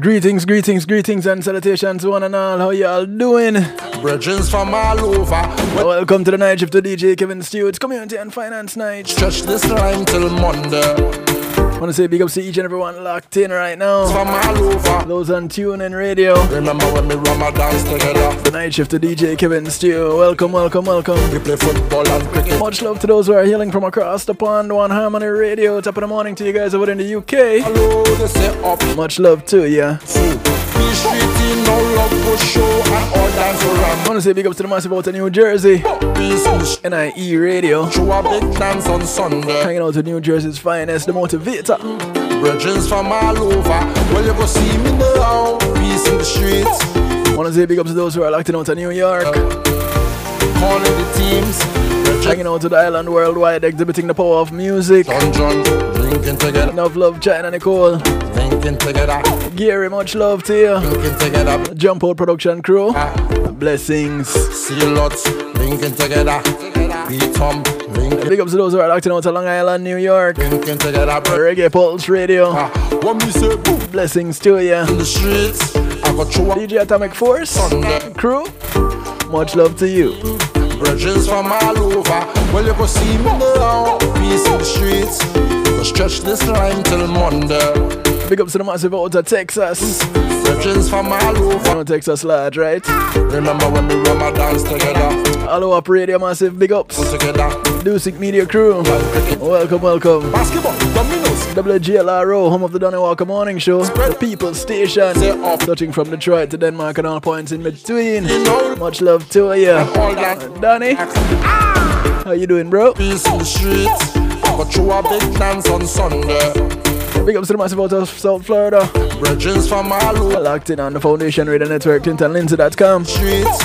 Greetings, greetings, greetings, and salutations, one and all. How y'all doing? Bridges from all over. Welcome to the night shift to DJ Kevin Stewart's Community and Finance Night. Stretch this line till Monday. Want to say big ups to each and everyone locked in right now. From all over. Those on tune and radio. Remember when we Ramadans together? The night shift to DJ Kevin Stewart. Welcome, welcome, welcome. We play football and cricket. Much love to those who are hailing from across the pond. One Harmony Radio. Top of the morning to you guys over in the UK. Hello, up. Much love to ya. We street in no for show and all dance around. Want to say big up to the massive out of New Jersey. Peace NIE Radio. Show a big dance on Sunday. Hanging out with New Jersey's finest, the motivator. Bridges from all over. Well, you go see me now. Peace in the streets. I Want to say big ups to those who are locked in out of New York. Uh, Calling the teams. Bridges. Hanging out to the island worldwide, exhibiting the power of music. John John. Drinking together. Enough love, China Nicole. Drinking together. Gary, much love to you. Drinking together. Jump out production crew. Ah. Blessings. See you lots. Linking together. Tom. Big ups to those who are locked in out to Long Island, New York. Together. Reggae Pulse Radio. Ah, say boom Blessings to you. in the streets, I got a DJ Atomic Force. Sunday. Crew. Much love to you. Bridges from all over. Well, you go see me now. Peace in the streets. Stretch this line till Monday. Big ups to the massive out of Texas. From all You over. know Texas lad, right? Remember when we Ramadans together? Hello up radio massive big ups. Together. Dusik Media Crew. Welcome, welcome. Basketball, dominoes. WGLRO, home of the Donny Walker Morning Show, the People's Station, touching from Detroit to Denmark and all points in between. You know, Much love to you, all. Donny. Ah. How you doing, bro? Peace in the streets. I got through a big dance on Sunday. Big ups to the massive out of South Florida, Bridges from all over. locked in on the Foundation Radio Network, ClintonLindsay.com. Streets.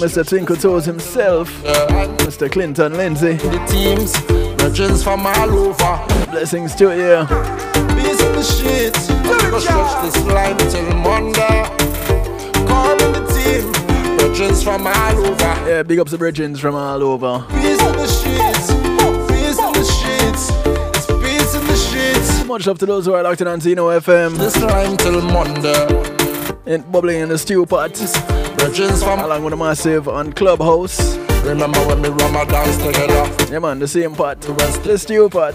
Mr. Twinkle Toes himself, Yeah. Mr. Clinton Lindsay. the teams, legends from all over. Blessings to you. Peace in the streets, go stretch this line till Monday. Calling the team, legends from all over. Yeah, big ups to Bridgens from all over. Peace in the streets, Much love to those who are locked in on Zeno FM This line till Monday, and bubbling in the stew pot, along with the massive on Clubhouse. Remember when we Ramadans together? Yeah, man, the same pot, the stew pot.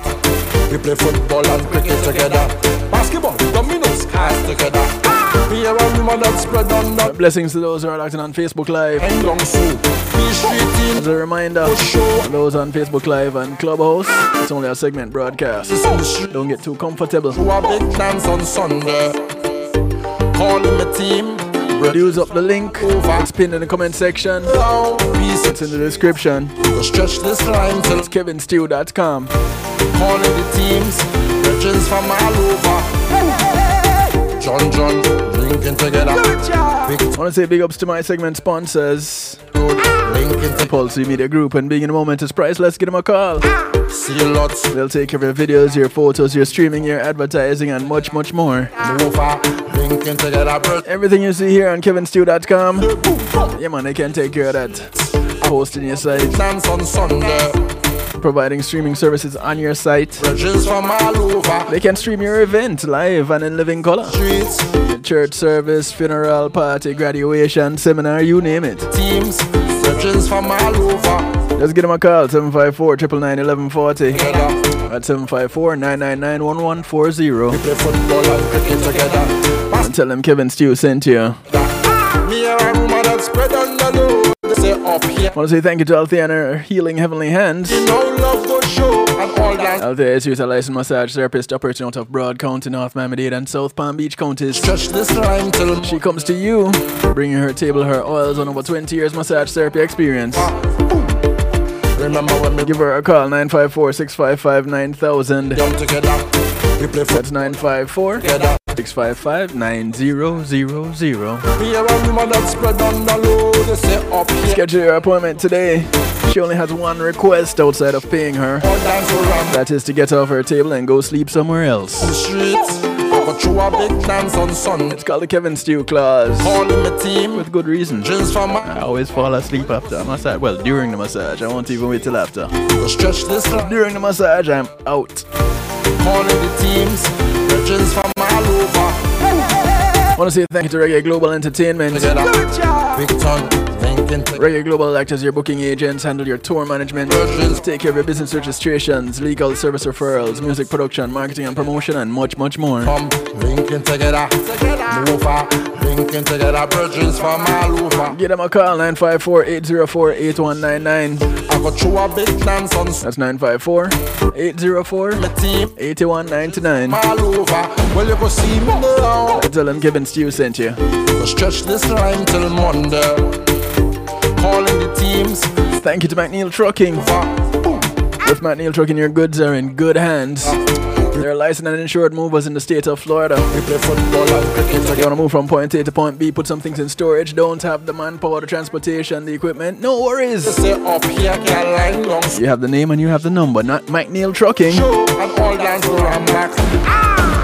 We play football and cricket together. Basketball, dominoes, cards together. We are rumor that spread on the Blessings to those who are locked in on Facebook Live. hang long soup. We street As a reminder, show. those on Facebook Live and Clubhouse, it's only a segment broadcast. This in the street. Don't get too comfortable. To a big dance on Sunday. Calling the team. Use up the link. It's pinned in the comment section. It's in the description. Go stretch this line till It's kevinstew.com. calling the teams. Legends from all over. John John, drinking together. Big I want to say big ups to my segment sponsors, Toad, linking together. Pulse Media Group, and being in the moment is priceless. Give them a call. Ah. See lots They'll take care of your videos, your photos, your streaming, your advertising, and much, much more. over. Linking together. Bro. Everything you see here on kevinstew.com, yeah man, they can take care of that. Posting your site, Dance on Sunday. Providing streaming services on your site. Legends from all over. They can stream your event live and in living color. Streets, Church service, funeral, party, graduation, seminar, you name it. teams. Legends from all over. Just give them a call, 754 999 1140 at 754 999 1140. And. And tell them Kevin Stew sent you. Ah! Me are a rumor that spread on the low. They say up here. want to say thank you to Althea and her Healing Heavenly Hands. No love go show and all that. Althea is a licensed massage therapist operating out of Broward County, North Miami-Dade, and South Palm Beach counties. Stretch this line till She comes to you, bringing her table, her oils, on over 20 years massage therapy experience. Remember when Give her a call, 954 655 9000. We play That's 954 together. 655 9000. Me are a rumor that spread on the low. They say up here. Schedule your appointment today. She only has one request outside of paying her. All dance around That is to get off her table and go sleep somewhere else. I go through a big dance on Sunday. It's called the Kevin Stew Clause. Calling my team. With good reason. Legends from my. I always fall asleep after a massage. Well, during the massage. I won't even wait till after. Go stretch this. During the massage, I'm out. Calling the teams. Legends from all over. Want to say thank you to Reggae Global Entertainment. Reggae Global act as your booking agents, handle your tour management, take care of your business registrations, legal service referrals, music production, marketing and promotion, and much, much more. Come linking together, move linking together, bridges from all over. Give them a call 954 804 8199. I got through a big dance on That's 954 804 8199. all over. Well, you go see me now. Tell them Kevin Stew sent you. Stretch this line till Monday. Calling the teams. Thank you to McNeil Trucking. With McNeil Trucking, your goods are in good hands. They're licensed and insured movers in the state of Florida. We play football and cricket You want to move from point A to point B, put some things in storage, don't have the manpower, the transportation, the equipment, no worries. Say up here, can line long. You have the name and you have the number, not McNeil Trucking. Show and all dance around back.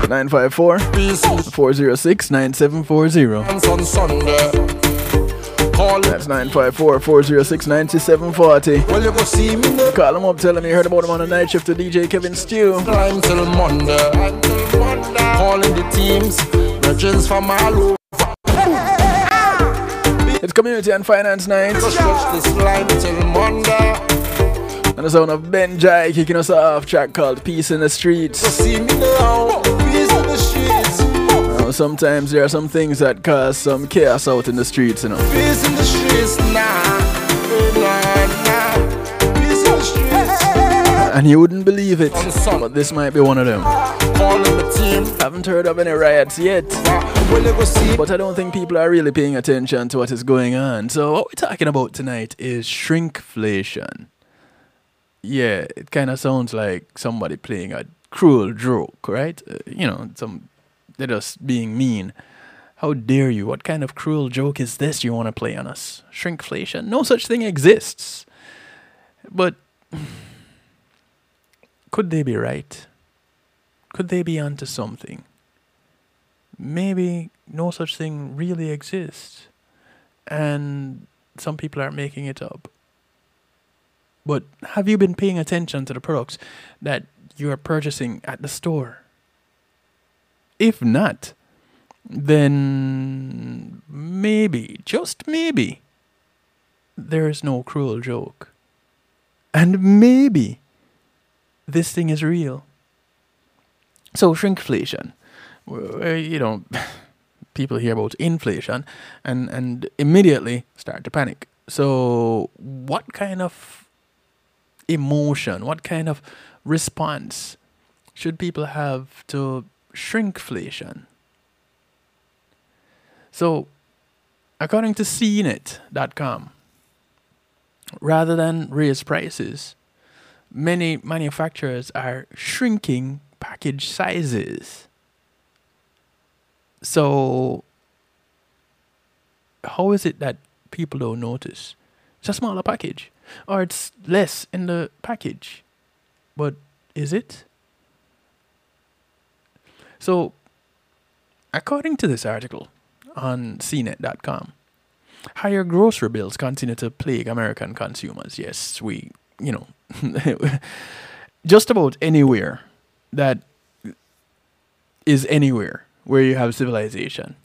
954 Peace 406 9740. On That's 954 406 9740. Well, you go see me now. Call them up, tell them you heard about them on the night shift to DJ Kevin Stew. Climb till Monday. Calling the teams. Bridges from all over. It's Community and Finance Night. Go stretch this line till Monday. And the sound of Ben Jai kicking us off, track called Peace in the Streets. See me now. Peace in the streets. Now, sometimes there are some things that cause some chaos out in the streets, you know. Peace in the streets. Streets. And you wouldn't believe it, but this might be one of them. Haven't heard of any riots yet, Well, you go see but I don't think people are really paying attention to what is going on. So, what we're talking about tonight is shrinkflation. Yeah, it kind of sounds like somebody playing a cruel joke, right? Uh, you know, some they're just being mean. How dare you? What kind of cruel joke is this you want to play on us? Shrinkflation? No such thing exists. But could they be right? Could they be onto something? Maybe no such thing really exists, and some people are making it up. But have you been paying attention to the products that you are purchasing at the store? If not, then maybe, just maybe, there is no cruel joke. And maybe this thing is real. So, shrinkflation, you know, people hear about inflation and, and immediately start to panic. So, what kind of emotion, what kind of response should people have to shrinkflation? So, according to CNET.com, rather than raise prices, many manufacturers are shrinking package sizes. So, how is it that people don't notice? It's a smaller package, or it's less in the package. But is it? So, according to this article on CNET.com, higher grocery bills continue to plague American consumers. Yes, we, you know, just about anywhere that is anywhere where you have civilization,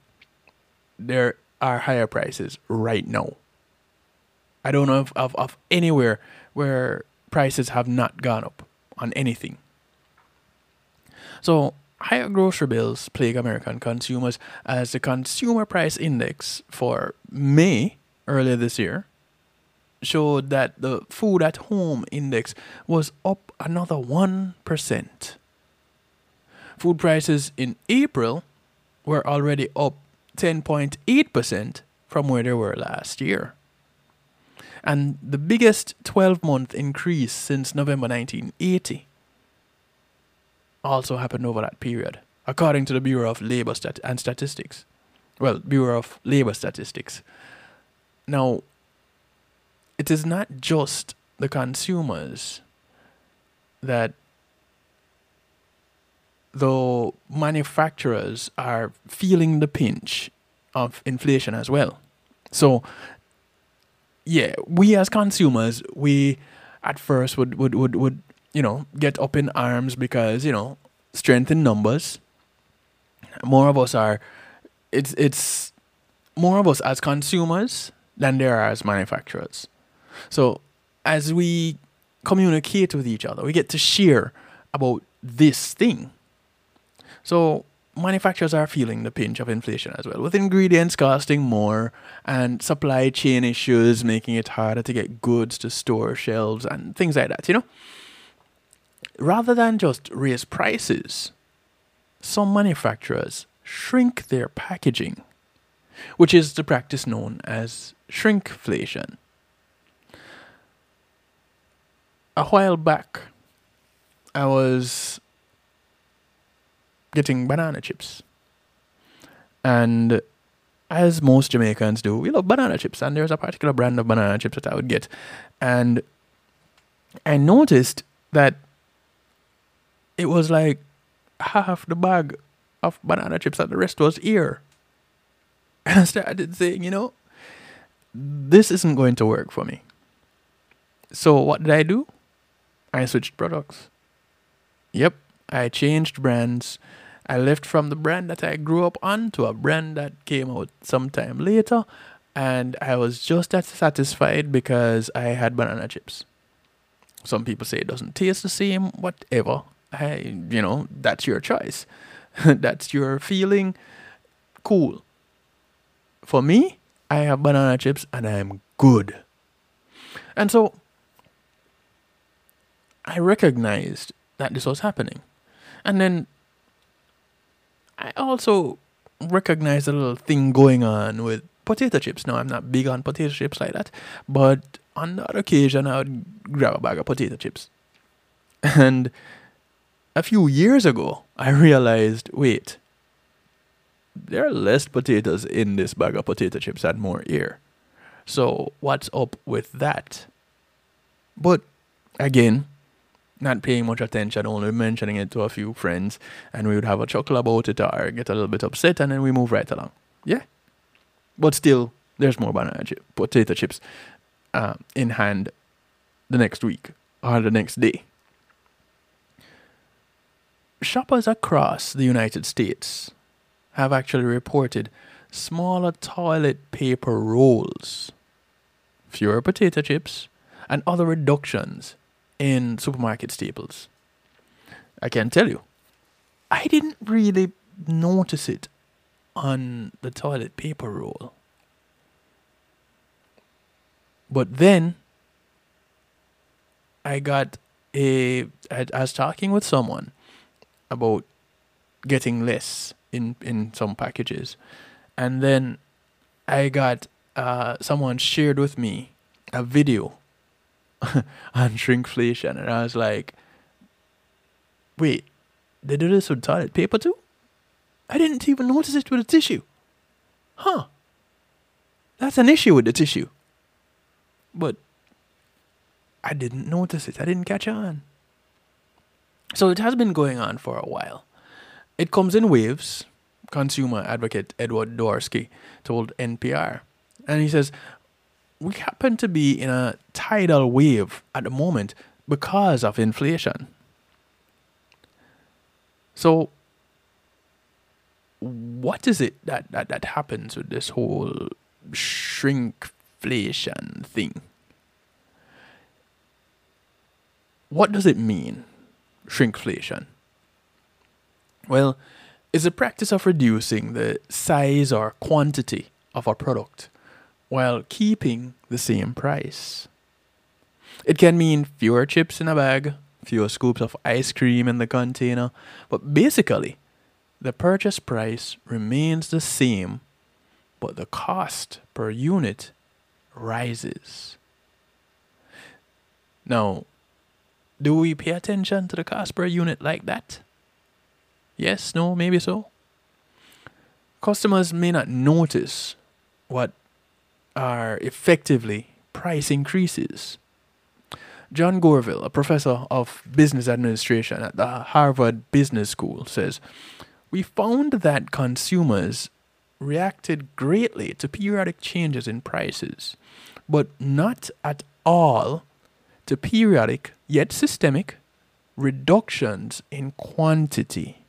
there are higher prices right now. I don't know of, of, of anywhere where prices have not gone up on anything. So, higher grocery bills plague American consumers as the consumer price index for May earlier this year showed that the food at home index was up another 1%. Food prices in April were already up 10.8% from where they were last year. And the biggest 12 month increase since November 1980 also happened over that period, according to the Bureau of Labor Stat- and Statistics. Well, Bureau of Labor Statistics. Now, it is not just the consumers that though manufacturers are feeling the pinch of inflation as well. So yeah, we as consumers, we at first would, would, would, would you know, get up in arms because, you know, strength in numbers. More of us are it's it's more of us as consumers than there are as manufacturers. So as we communicate with each other, we get to share about this thing. So manufacturers are feeling the pinch of inflation as well, with ingredients costing more and supply chain issues making it harder to get goods to store shelves and things like that, you know? Rather than just raise prices, some manufacturers shrink their packaging, which is the practice known as shrinkflation. A while back, I was getting banana chips. And as most Jamaicans do, we love banana chips. And there's a particular brand of banana chips that I would get. And I noticed that it was like half the bag of banana chips and the rest was ear. And I started saying, you know, this isn't going to work for me. So what did I do? I switched products. Yep, I changed brands. I left from the brand that I grew up on to a brand that came out sometime later, and I was just as satisfied because I had banana chips. Some people say it doesn't taste the same, whatever. I, you know, that's your choice. that's your feeling. Cool. For me, I have banana chips and I'm good. And so I recognized that this was happening. And then I also recognized a little thing going on with potato chips. Now, I'm not big on potato chips like that, but on that occasion, I would grab a bag of potato chips. And a few years ago, I realized wait, there are less potatoes in this bag of potato chips and more air. So, what's up with that? But again, not paying much attention, only mentioning it to a few friends, and we would have a chuckle about it or get a little bit upset, and then we move right along. Yeah. But still, there's more banana chip, potato chips uh, in hand the next week or the next day. Shoppers across the United States have actually reported smaller toilet paper rolls, fewer potato chips, and other reductions in supermarket staples. I can tell you, I didn't really notice it on the toilet paper roll. But then I got a, I, I was talking with someone about getting less in, in some packages. And then I got uh, someone shared with me a video on shrinkflation, and I was like, wait, they do this with toilet paper too? I didn't even notice it with a tissue. Huh. That's an issue with the tissue. But I didn't notice it. I didn't catch on. So it has been going on for a while. It comes in waves, consumer advocate Edgar Dworsky told NPR. And he says, we happen to be in a tidal wave at the moment because of inflation. So, what is it that, that, that happens with this whole shrinkflation thing? What does it mean, shrinkflation? Well, it's a practice of reducing the size or quantity of a product while keeping the same price. It can mean fewer chips in a bag, fewer scoops of ice cream in the container, but basically, the purchase price remains the same, but the cost per unit rises. Now, do we pay attention to the cost per unit like that? Yes, no, maybe so. Customers may not notice what are effectively price increases. John Gourville, a professor of business administration at the Harvard Business School, says We found that consumers reacted greatly to periodic changes in prices, but not at all to periodic yet systemic reductions in quantity.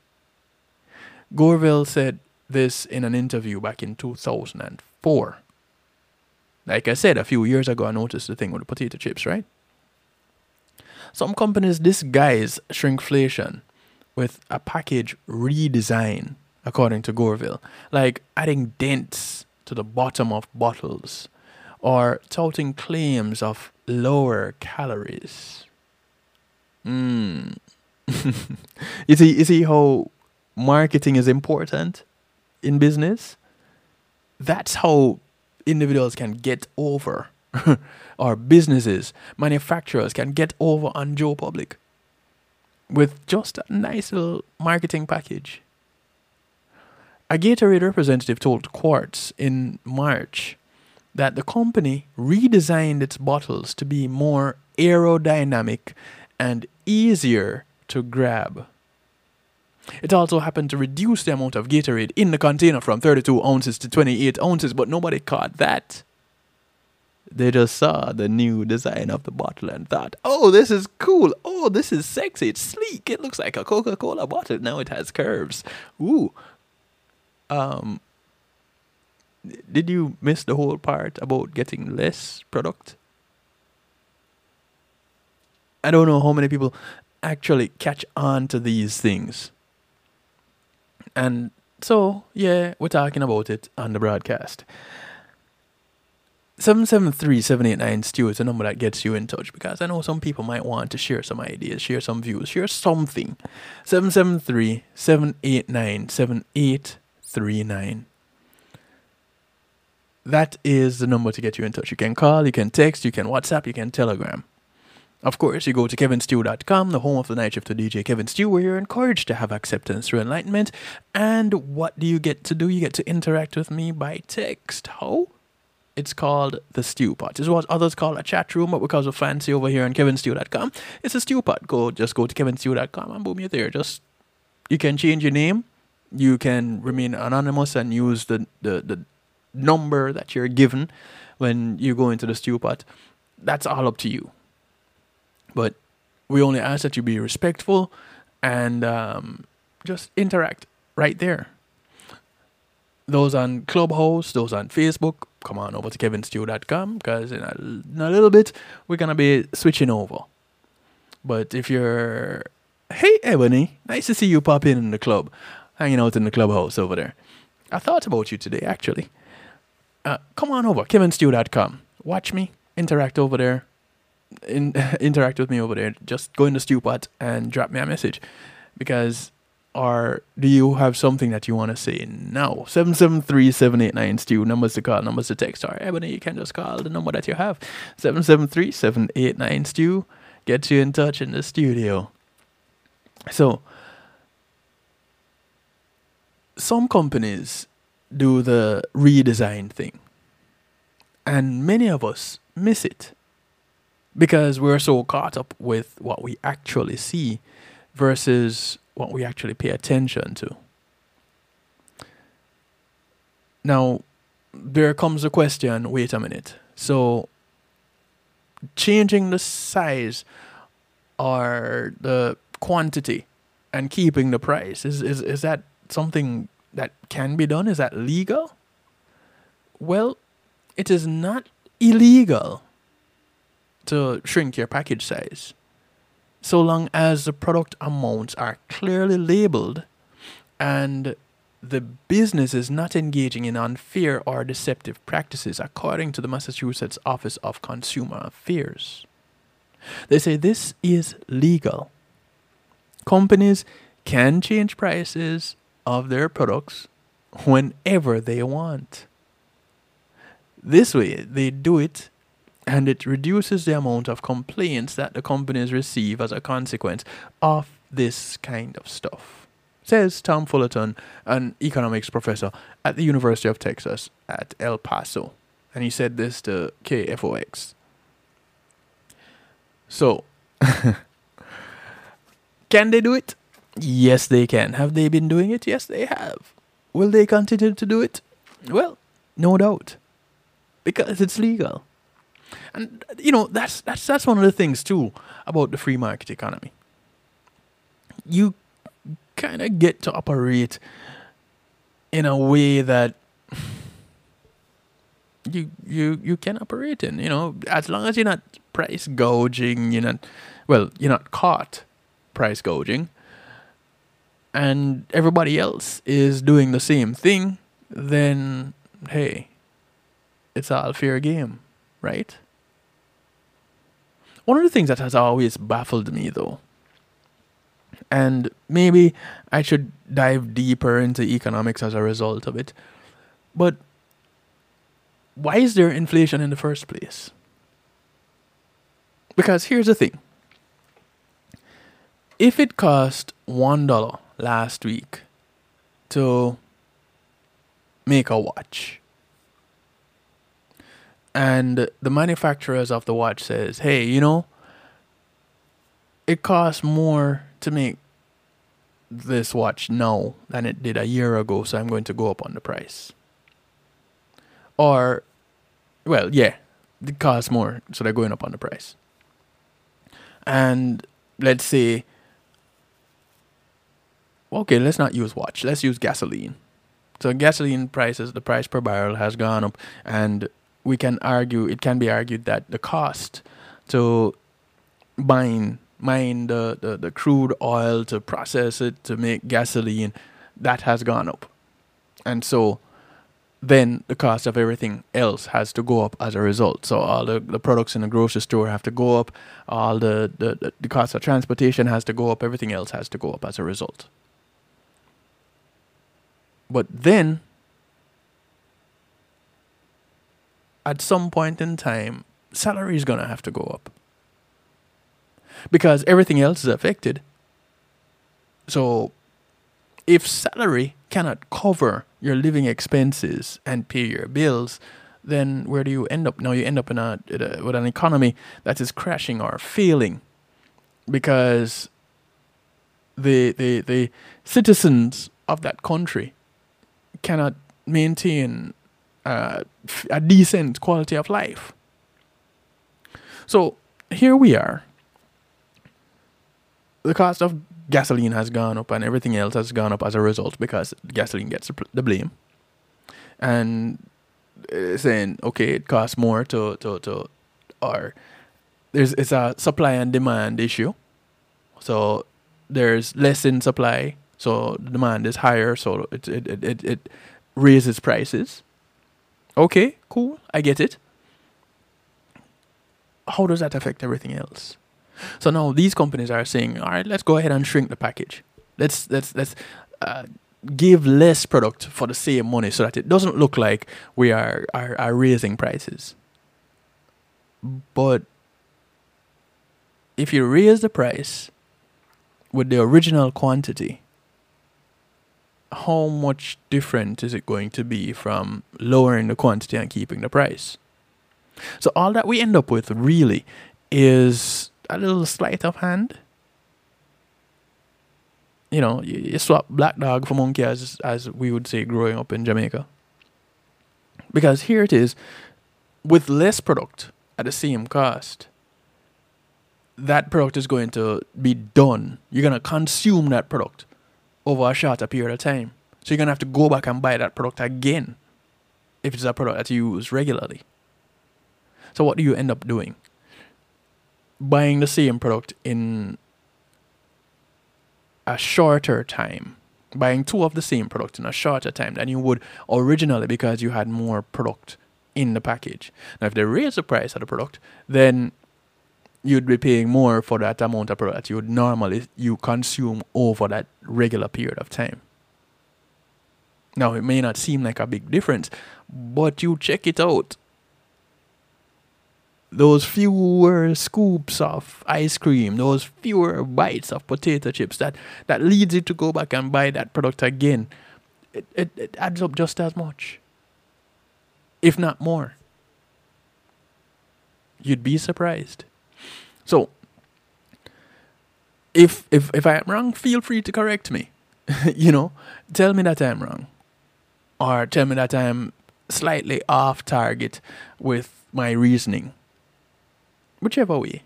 Gourville said this in an interview back in 2004. Like I said, a few years ago, I noticed the thing with the potato chips, right? Some companies disguise shrinkflation with a package redesign, according to Gourville, like adding dents to the bottom of bottles or touting claims of lower calories. Mm. you see, you see how marketing is important in business? That's how individuals can get over, or businesses, manufacturers can get over on Joe Public with just a nice little marketing package. A Gatorade representative told Quartz in March that the company redesigned its bottles to be more aerodynamic and easier to grab. It also happened to reduce the amount of Gatorade in the container from 32 ounces to 28 ounces, but nobody caught that. They just saw the new design of the bottle and thought, oh, this is cool. Oh, this is sexy. It's sleek. It looks like a Coca Cola bottle. Now it has curves. Ooh. Um, did you miss the whole part about getting less product? I don't know how many people actually catch on to these things. And so, yeah, we're talking about it on the broadcast. 773-789 Stu is a number that gets you in touch because I know some people might want to share some ideas, share some views, share something. 773-789-7839. That is the number to get you in touch. You can call, you can text, you can WhatsApp, you can Telegram. Of course, you go to kevinstew.com, the home of the night shift to DJ Kevin Stew, where you're encouraged to have acceptance through enlightenment. And what do you get to do? You get to interact with me by text. How? It's called the Stew Pot. It's what others call a chat room, but because we're fancy over here on kevinstew.com, it's a Stew Pot. Go, just go to kevinstew.com and boom, you're there. Just, you can change your name. You can remain anonymous and use the, the, the number that you're given when you go into the Stew Pot. That's all up to you but we only ask that you be respectful and um, just interact right there. Those on Clubhouse, those on Facebook, come on over to kevinstew.com because in a, in a little bit we're going to be switching over. But if you're, hey, Ebony, nice to see you pop in in the club, hanging out in the clubhouse over there. I thought about you today, actually. Uh, come on over, kevinstew.com. Watch me, interact over there, in, interact with me over there, just go in the stew pot and drop me a message. Because, or do you have something that you want to say now? 773 stew, numbers to call, numbers to text. Or Ebony, you can just call the number that you have 773 789 stew. Get you in touch in the studio. So, some companies do the redesign thing, and many of us miss it because we're so caught up with what we actually see versus what we actually pay attention to. Now, there comes the question wait a minute. So, changing the size or the quantity and keeping the price is, is, is that something that can be done? Is that legal? Well, it is not illegal to shrink your package size. So long as the product amounts are clearly labeled and the business is not engaging in unfair or deceptive practices, according to the Massachusetts Office of Consumer Affairs. They say this is legal. Companies can change prices of their products whenever they want. This way, they do it and it reduces the amount of complaints that the companies receive as a consequence of this kind of stuff. Says Tom Fullerton, an economics professor at the University of Texas at El Paso. And he said this to KFOX. So, can they do it? Yes, they can. Have they been doing it? Yes, they have. Will they continue to do it? Well, no doubt. Because it's legal. And you know, that's that's that's one of the things too about the free market economy. You kind of get to operate in a way that you you you can operate in. You know, as long as you're not price gouging, you're not well, you're not caught price gouging, and everybody else is doing the same thing, then hey, it's all fair game, right? One of the things that has always baffled me though, and maybe I should dive deeper into economics as a result of it, but why is there inflation in the first place? Because here's the thing if it cost $1 last week to make a watch, and the manufacturers of the watch says, "Hey, you know, it costs more to make this watch now than it did a year ago, so I'm going to go up on the price." Or, well, yeah, it costs more, so they're going up on the price. And let's say, okay, let's not use watch, let's use gasoline. So gasoline prices, the price per barrel has gone up, and we can argue, it can be argued that the cost to mine mine the, the, the crude oil to process it to make gasoline that has gone up and so then the cost of everything else has to go up as a result. So all the, the products in the grocery store have to go up, all the, the, the cost of transportation has to go up, everything else has to go up as a result. But then at some point in time, salary is going to have to go up because everything else is affected. So, if salary cannot cover your living expenses and pay your bills, then where do you end up? Now you end up in a, in a with an economy that is crashing or failing because the the the citizens of that country cannot maintain uh, a decent quality of life. So here we are. The cost of gasoline has gone up and everything else has gone up as a result because gasoline gets the blame. And uh, saying, okay, it costs more to, to, to or there's it's a supply and demand issue. So there's less in supply, so demand is higher, so it it, it, it, it raises prices. Okay, cool, I get it. How does that affect everything else? So now these companies are saying, all right, let's go ahead and shrink the package. Let's let's let's uh, give less product for the same money so that it doesn't look like we are are, are raising prices. But if you raise the price with the original quantity, how much different is it going to be from lowering the quantity and keeping the price? So all that we end up with really is a little sleight of hand. You know, you, swap black dog for monkey as as we would say growing up in Jamaica. Because here it is, with less product at the same cost, that product is going to be done. You're gonna consume that product over a shorter period of time. So you're gonna have to go back and buy that product again if it's a product that you use regularly. So what do you end up doing? buying the same product in a shorter time, buying two of the same product in a shorter time than you would originally because you had more product in the package. Now, if they raise the price of the product, then you'd be paying more for that amount of product you would normally you consume over that regular period of time. Now, it may not seem like a big difference, but you check it out those fewer scoops of ice cream, those fewer bites of potato chips that, that leads you to go back and buy that product again, it, it, it adds up just as much, if not more. You'd be surprised. So, if if if I am wrong, feel free to correct me. you know, tell me that I'm wrong, or tell me that I'm slightly off target with my reasoning whichever way.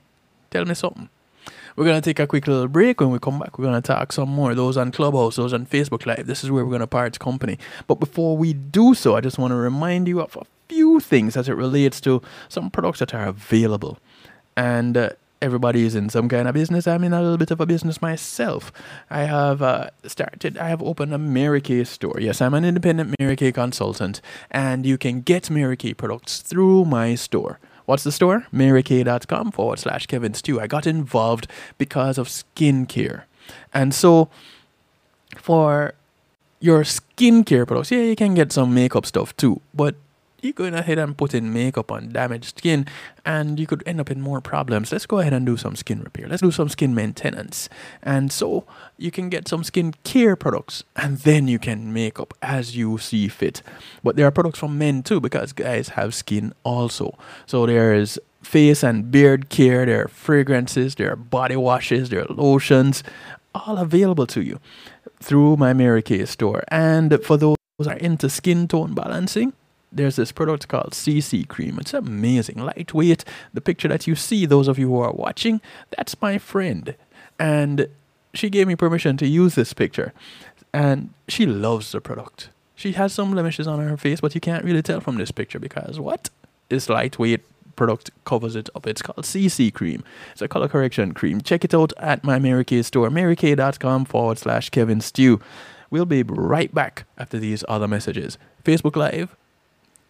Tell me something. We're to take a quick little break. When we come back, we're to talk some more. Those on Clubhouse, those on Facebook Live. This is where we're to part company. But before we do so, I just want to remind you of a few things as it relates to some products that are available. And uh, everybody is in some kind of business. I'm in a little bit of a business myself. I have uh, started, I have opened a Mary Kay store. Yes, I'm an independent Mary Kay consultant, and you can get Mary Kay products through my store. What's the store? MaryKay.com forward slash Kevin Stew. I got involved because of skincare. And so for your skincare products, yeah, you can get some makeup stuff too. But you go ahead and put in makeup on damaged skin and you could end up in more problems. Let's go ahead and do some skin repair. Let's do some skin maintenance. And so you can get some skin care products and then you can make up as you see fit. But there are products for men too because guys have skin also. So there is face and beard care, there are fragrances, there are body washes, there are lotions, all available to you through my Mary Kay store. And for those who are into skin tone balancing, there's this product called CC cream. It's amazing, lightweight. The picture that you see, those of you who are watching, that's my friend. And she gave me permission to use this picture. And she loves the product. She has some blemishes on her face, but you can't really tell from this picture because what? This lightweight product covers it up. It's called CC cream. It's a color correction cream. Check it out at my Mary Kay store, marykay.com forward slash Kevin Stew. We'll be right back after these other messages. Facebook Live,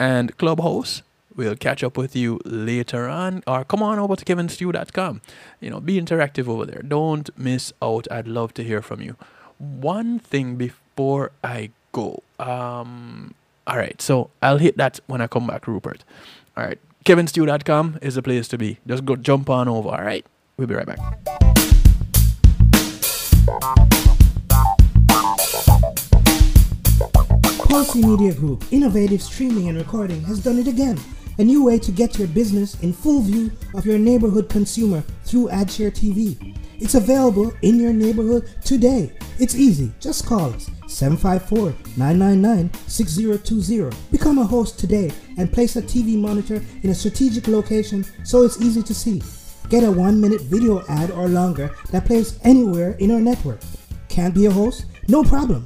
and Clubhouse. We'll catch up with you later on, or come on over to kevinstew.com. You know, be interactive over there. Don't miss out. I'd love to hear from you. One thing before I go. Um, all right, so I'll hit that when I come back, Rupert. All right, kevinstew.com is the place to be. Just go jump on over. All right, we'll be right back. Pulsey Media Group, innovative streaming and recording, has done it again. A new way to get your business in full view of your neighborhood consumer through AdShare TV. It's available in your neighborhood today. It's easy. Just call us 754 999 6020. Become a host today and place a TV monitor in a strategic location so it's easy to see. Get a one minute video ad or longer that plays anywhere in our network. Can't be a host? No problem.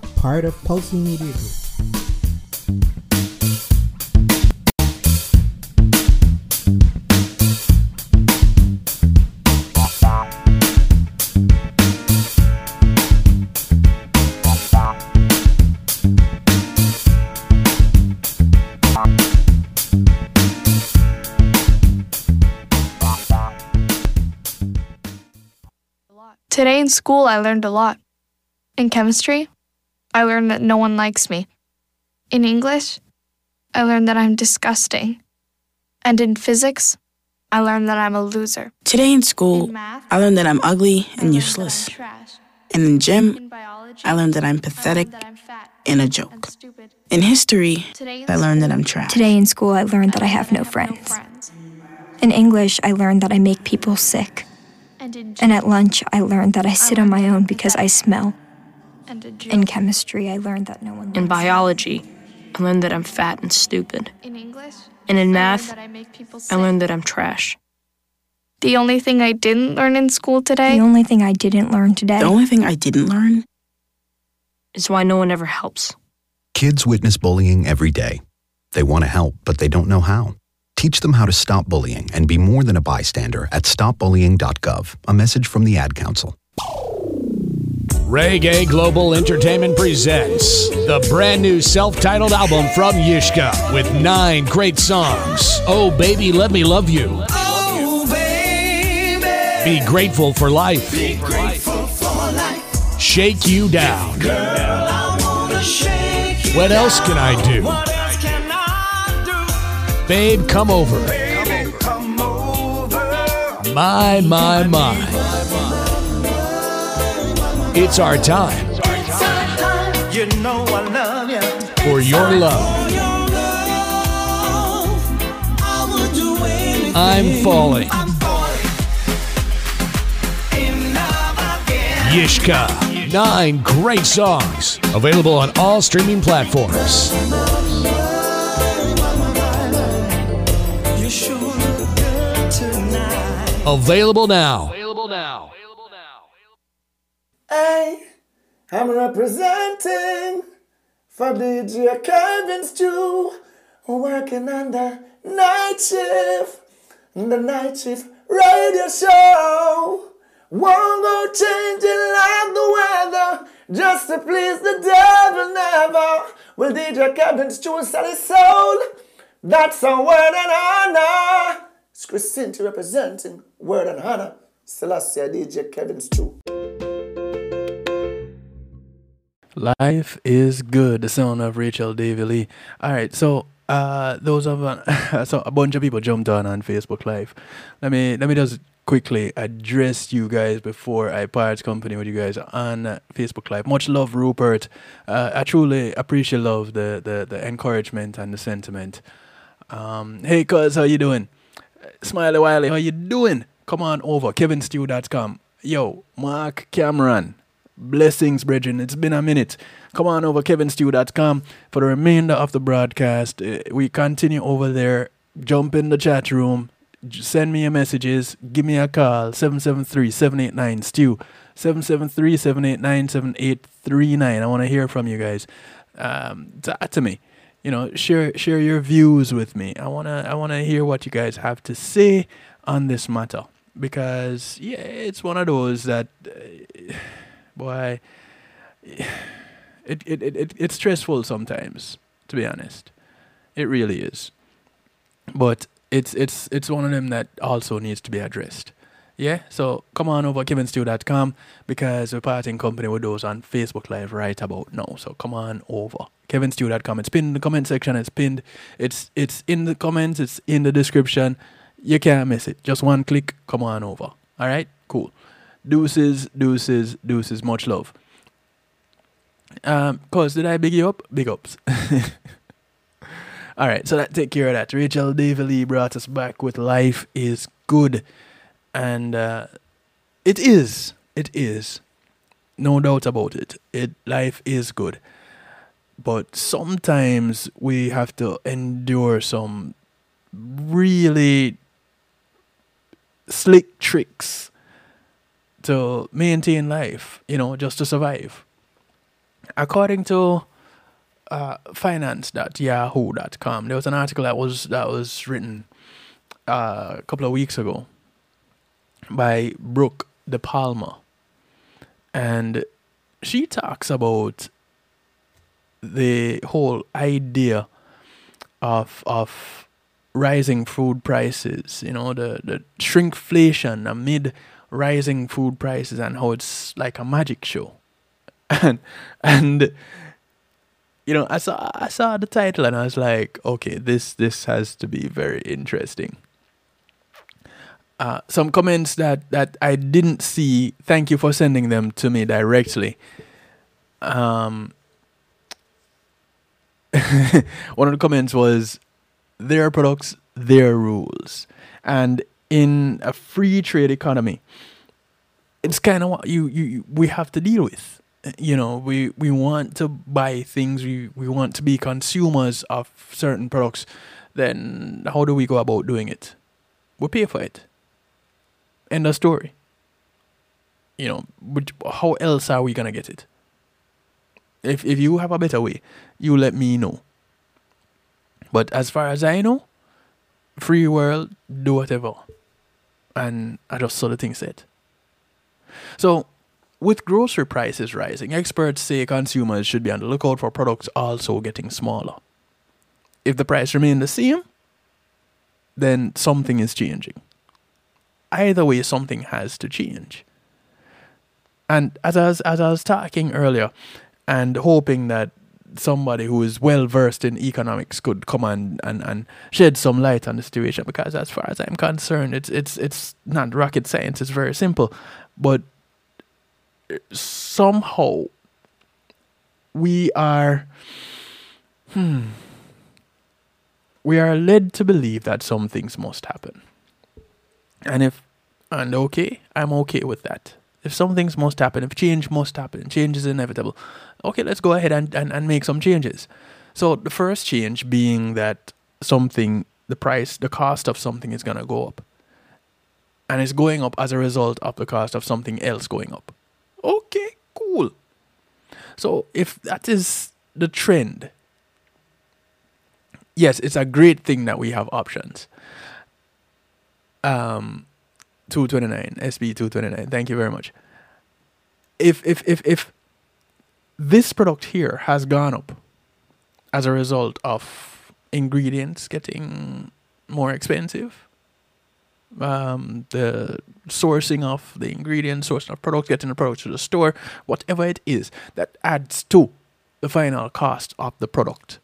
part of Pulsey Media Group. Today in school, I learned a lot. In chemistry, I learned that no one likes me. In English, I learned that I'm disgusting. And in physics, I learned that I'm a loser. Today in school, In math, I learned that I'm ugly and useless. that I'm trash. And in gym, In biology, I learned that I'm pathetic that I'm fat and a joke. stupid. In history, Today in I learned that school, I'm trash. Today in school, I learned that I have no friends. In English, I learned that I make people sick. And in And at lunch, I learned that I sit on my own because I smell. And in In chemistry, I learned that no one In likes me. biology, I learned that I'm fat and stupid. In English, And in I math, that I make people I learned that I'm trash. The only thing I didn't learn in school today The only thing I didn't learn today The only thing I didn't learn Is why no one ever helps. Kids witness bullying every day. They want to help, but they don't know how. Teach them how to stop bullying and be more than a bystander at stopbullying.gov. A message from the Ad Council. Reggae Global Entertainment presents the brand new self titled album from Yishka with nine great songs. Oh, baby, let me love you. Oh, baby. Be grateful for life. Be grateful for life. Shake you down. Girl, I wanna shake you what else can I do? What else can I do? Babe, come over. Baby, come over. My, my, my. It's our time You know I love you. for your love. I'm falling. Yishka. Nine great songs. Available on all streaming platforms. Available now. Available now. Hey, I'm representing for DJ Kevin Stew, working on the night shift, the night shift radio show. Won't go changing like the weather, just to please the devil never. Will DJ Kevin Stew sell his soul? That's a word and honor. It's Christine representing word and honor. Selassie DJ Kevin Stew. Life is good. The sound of Rachel Davy Lee. All right, so uh, those of uh, so a bunch of people jumped on on Facebook Live. Let me let me just quickly address you guys before I part company with you guys on Facebook Live. Much love, Rupert. Uh, I truly appreciate love the, the the encouragement and the sentiment. Um, hey, cuz, how you doing? Smiley Wiley, how you doing? Come on over, kevinstew.com. Yo, Mark Cameron. Blessings, brethren. It's been a minute. Come on over, kevinstew.com for the remainder of the broadcast. Uh, We continue over there. Jump in the chat room. Send me your messages. Give me a call. 773-789-STEW. 773-789-7839. I want to hear from you guys. Um, talk to me. You know, share share your views with me. I wanna I wanna hear what you guys have to say on this matter because yeah, it's one of those that uh, boy, it, it, it, it it's stressful sometimes, to be honest. It really is. But it's it's it's one of them that also needs to be addressed. Yeah, so come on over kevinstew.com because we're parting company with those on Facebook Live right about now. So come on over kevinstew.com. It's pinned in the comment section. It's pinned. It's it's in the comments. It's in the description. You can't miss it. Just one click. Come on over. All right, cool. Deuces, deuces, deuces. Much love. Um, cause did I big you up? Big ups. All right, so that take care of that. Rachel Davy Lee brought us back with "Life Is Good," and uh, it is, it is, no doubt about it. It life is good, but sometimes we have to endure some really slick tricks to maintain life. You know, just to survive. According to uh, finance.yahoo.com. There was an article that was that was written uh, a couple of weeks ago by Brooke DiPalma, and she talks about the whole idea of of rising food prices. You know, the the shrinkflation amid rising food prices and how it's like a magic show, and and you know, I saw I saw the title and I was like, okay, this this has to be very interesting. Uh, some comments that that I didn't see. Thank you for sending them to me directly. Um, one of the comments was, "Their products, their rules," and in a free trade economy, it's kind of what you, you we have to deal with. You know we we want to buy things we we want to be consumers of certain products then how do we go about doing it? We pay for it. End of story. You know but how else are we gonna get it? If if you have a better way you let me know. But as far as i know free world do whatever. And i just saw the thing said so with grocery prices rising, experts say consumers should be on the lookout for products also getting smaller. If the price remains the same, then something is changing. Either way, something has to change. And as I was, as I was talking earlier, and hoping that somebody who is well versed in economics could come and, and, and shed some light on the situation, because as far as I'm concerned, it's it's it's not rocket science. It's very simple, but somehow we are hmm we are led to believe that some things must happen. And if and okay, I'm okay with that. If some things must happen, if change must happen, change is inevitable. Okay, let's go ahead and, and, and make some changes. So the first change being that something the price, the cost of something is gonna go up. And it's going up as a result of the cost of something else going up. Okay, cool. So if that is the trend, yes, it's a great thing that we have options. Um, 229 SB 229. Thank you very much. If if if if this product here has gone up as a result of ingredients getting more expensive, um, the sourcing of the ingredients, sourcing of products, getting the product to the store, whatever it is that adds to the final cost of the product.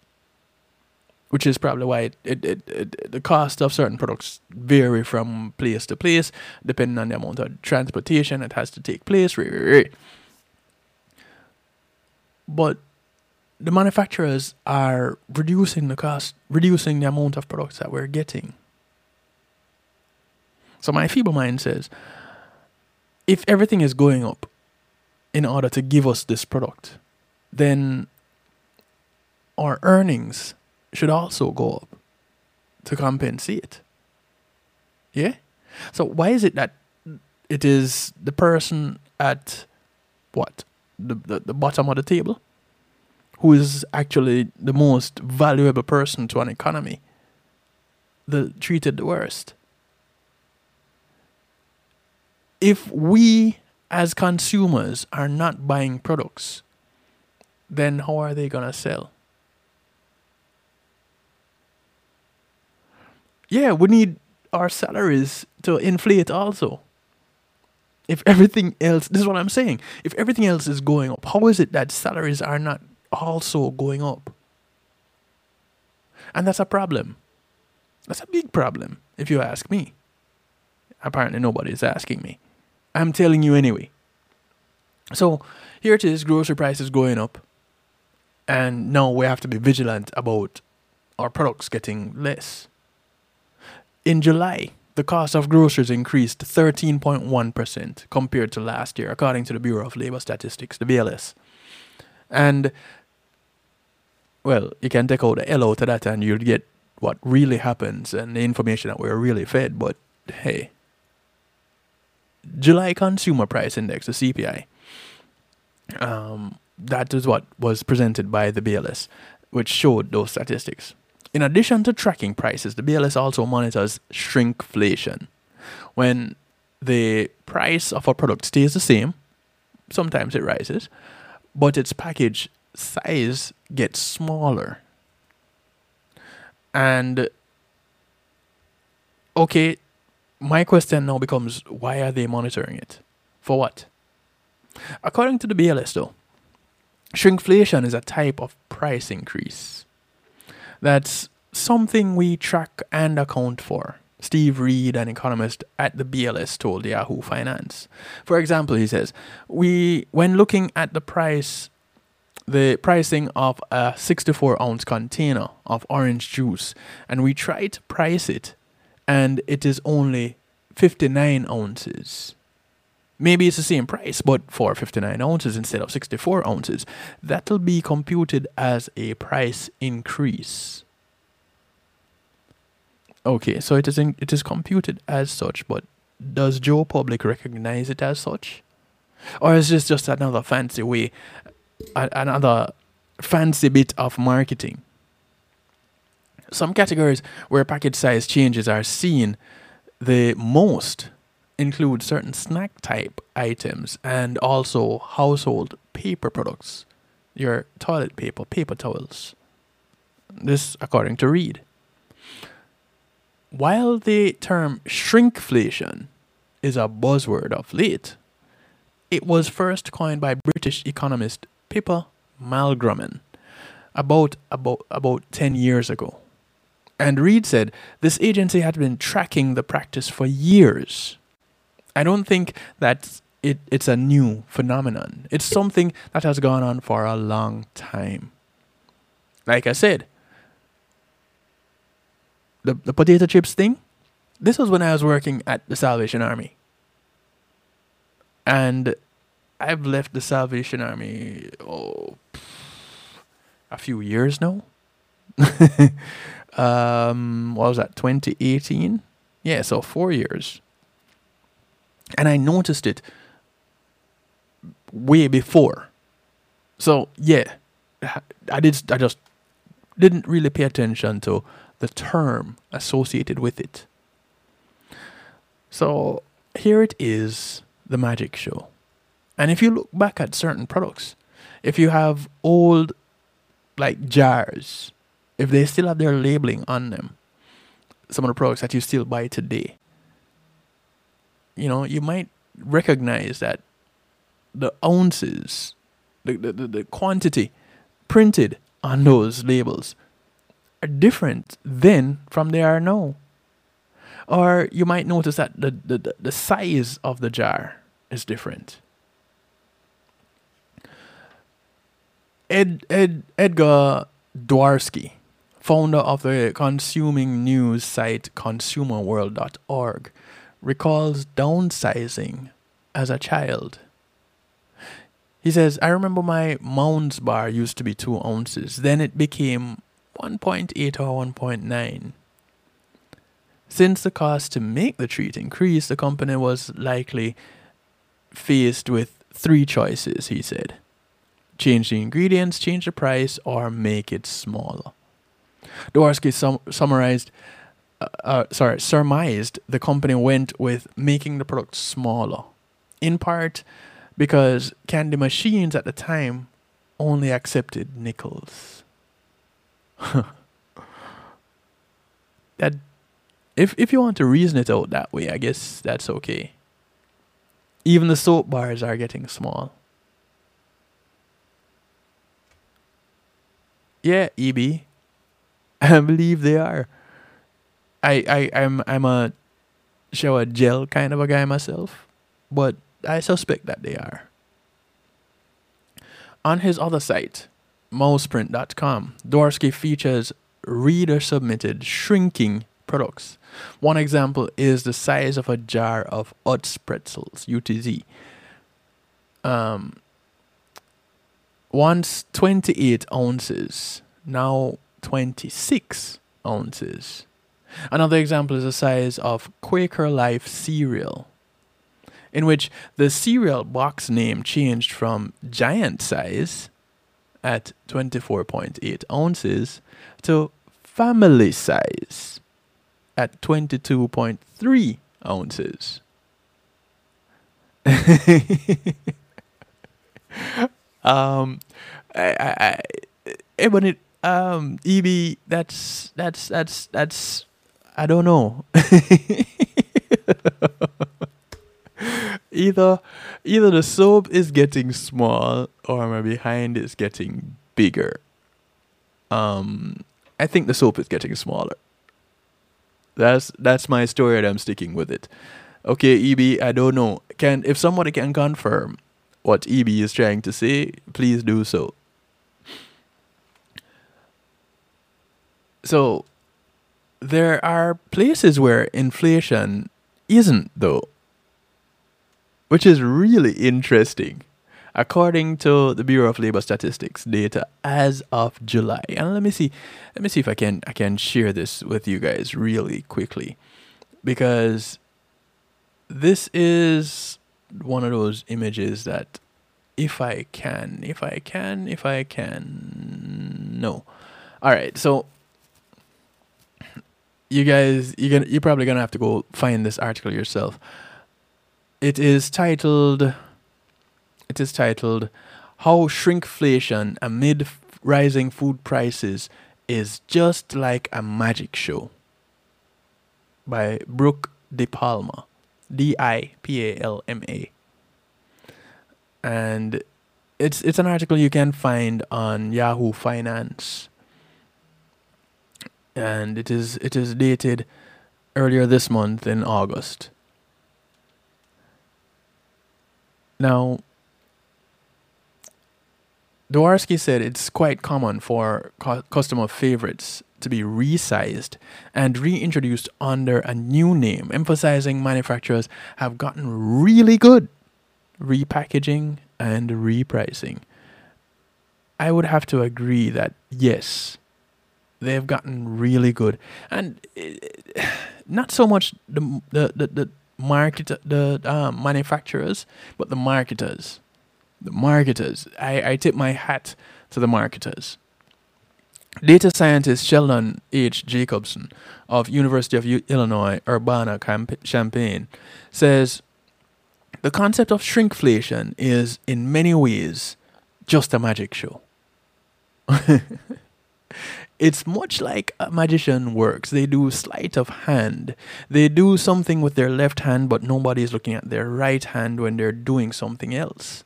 Which is probably why it, it, it, it, the cost of certain products vary from place to place depending on the amount of transportation that has to take place but the manufacturers are reducing the cost reducing the amount of products that we're getting so my feeble mind says if everything is going up in order to give us this product then our earnings should also go up to compensate. Yeah? So why is it that it is the person at what? The, the, the bottom of the table who is actually the most valuable person to an economy the treated the worst. If we as consumers are not buying products, then how are they gonna sell? yeah, we need our salaries to inflate also. If everything else, this is what I'm saying. If everything else is going up, how is it that salaries are not also going up? And that's a problem. That's a big problem, if you ask me. Apparently, nobody is asking me. I'm telling you anyway. So, here it is grocery prices going up. And now we have to be vigilant about our products getting less. In July, the cost of groceries increased 13.1% compared to last year, according to the Bureau of Labor Statistics, the BLS. And, well, you can take out the L out of that and you'll get what really happens and the information that we're really fed. But hey, July Consumer Price Index, the CPI, um, that is what was presented by the BLS, which showed those statistics. In addition to tracking prices, the BLS also monitors shrinkflation. When the price of a product stays the same, sometimes it rises, but its package size gets smaller. And okay, my question now becomes why are they monitoring it? For what? According to the BLS, though, shrinkflation is a type of price increase that's something we track and account for. Steve Reed, an economist at the BLS, told Yahoo Finance. For example, he says, "We, when looking at the price, the pricing of a 64 ounce container of orange juice, and we try to price it, and it is only 59 ounces." Maybe it's the same price, but for 59 ounces instead of 64 ounces, that'll be computed as a price increase. Okay, so it is in, it is computed as such, but does Joe Public recognize it as such, or is this just another fancy way, another fancy bit of marketing? Some categories where package size changes are seen the most include certain snack type items and also household paper products, your toilet paper, paper towels. This, according to Reed. While the term shrinkflation is a buzzword of late, it was first coined by British economist Pippa Malmgren about, about, about 10 years ago. And Reed said this agency had been tracking the practice for years I don't think that it it's a new phenomenon. It's something that has gone on for a long time. Like I said, the the potato chips thing, this was when I was working at the Salvation Army. And I've left the Salvation Army oh a few years now. um what was that 2018? Yeah, so 4 years. And I noticed it way before. So yeah, I did. I just didn't really pay attention to the term associated with it. So here it is, the magic show. And if you look back at certain products, if you have old like jars, if they still have their labeling on them, some of the products that you still buy today, you know, you might recognize that the ounces, the, the, the, the quantity printed on those labels are different then from they are now. Or you might notice that the, the, the size of the jar is different. Ed, Ed, Edgar Dworsky, founder of the consuming news site consumerworld.org, recalls downsizing as a child. He says, I remember my Mounds bar used to be two ounces. Then it became 1.8 or 1.9. Since the cost to make the treat increased, the company was likely faced with three choices, he said change the ingredients, change the price, or make it smaller. Dworsky sum- summarized, uh, uh, sorry, surmised the company went with making the product smaller, in part because candy machines at the time only accepted nickels. that if if you want to reason it out that way, I guess that's okay. Even the soap bars are getting small. Yeah, EB. I believe they are. I, I I'm I'm a shower gel kind of a guy myself, but I suspect that they are. On his other site, mouseprint.com, Dworsky features reader submitted shrinking products. One example is the size of a jar of Utz pretzels, UTZ. Um, once 28 ounces, now 26 ounces. Another example is the size of Quaker Life cereal, in which the cereal box name changed from giant size at 24.8 ounces to family size at 22.3 ounces. um, I, I, I, when it, um, EB, that's, that's, that's, that's, I don't know. either, either the soap is getting small or my behind is getting bigger. Um, I think the soap is getting smaller. That's that's my story and I'm sticking with it. Okay, EB, I don't know. Can if somebody can confirm what EB is trying to say, please do so. So there are places where inflation isn't though. Which is really interesting. According to the Bureau of Labor Statistics data as of July. And let me see let me see if I can I can share this with you guys really quickly. Because this is one of those images that if I can, if I can, if I can no. Alright, so you guys you gonna you're probably gonna have to go find this article yourself. It is titled it is titled How Shrinkflation Amid Rising Food Prices is Just Like a Magic Show by Brooke DiPalma. D I P A L M A. And it's it's an article you can find on Yahoo Finance. And it is it is dated earlier this month in August. Now, Dworsky said it's quite common for cu- customer favorites to be resized and reintroduced under a new name, emphasizing manufacturers have gotten really good repackaging and repricing. I would have to agree that yes, they've gotten really good, and uh, not so much the the the, the market the um, manufacturers, but the marketers. The marketers. I, I tip my hat to the marketers. Data scientist Sheldon H. Jacobson of University of Illinois Urbana-Champaign says the concept of shrinkflation is in many ways just a magic show. it's much like a magician works. They do sleight of hand. They do something with their left hand, but nobody is looking at their right hand when they're doing something else.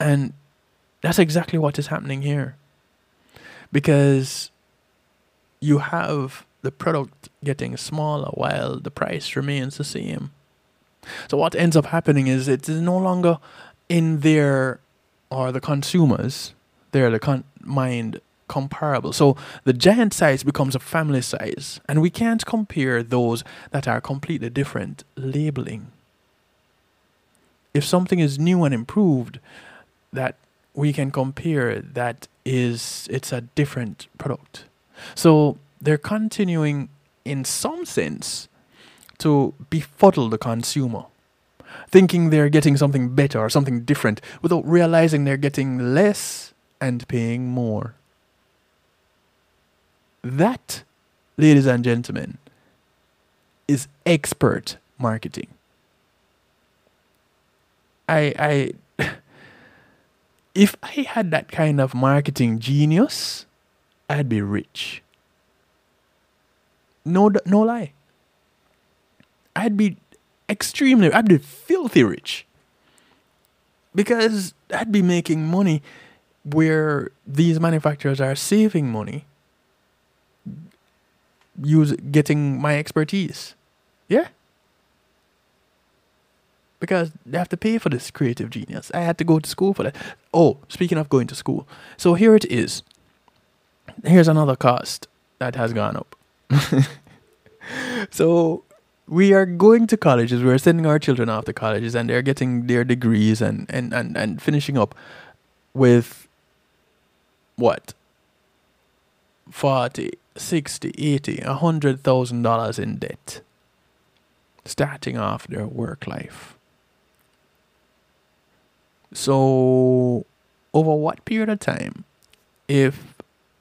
And that's exactly what is happening here. Because you have the product getting smaller while the price remains the same. So what ends up happening is it is no longer in their or the consumers, they're the con- mind comparable. So the giant size becomes a family size, and we can't compare those that are completely different labeling. If something is new and improved, that we can compare that is it's a different product. So they're continuing in some sense to befuddle the consumer, thinking they're getting something better or something different without realizing they're getting less and paying more. That, ladies and gentlemen, is expert marketing. I I if I had that kind of marketing genius, I'd be rich. No no lie. I'd be extremely I'd be filthy rich. Because I'd be making money where these manufacturers are saving money use getting my expertise. Yeah. Because they have to pay for this creative genius. I had to go to school for that. Oh, speaking of going to school. So here it is. Here's another cost that has gone up. so we are going to colleges, we're sending our children off to colleges and they're getting their degrees and, and, and, and finishing up with what? 40, 60, 80, a hundred thousand dollars in debt. Starting off their work life. So over what period of time, if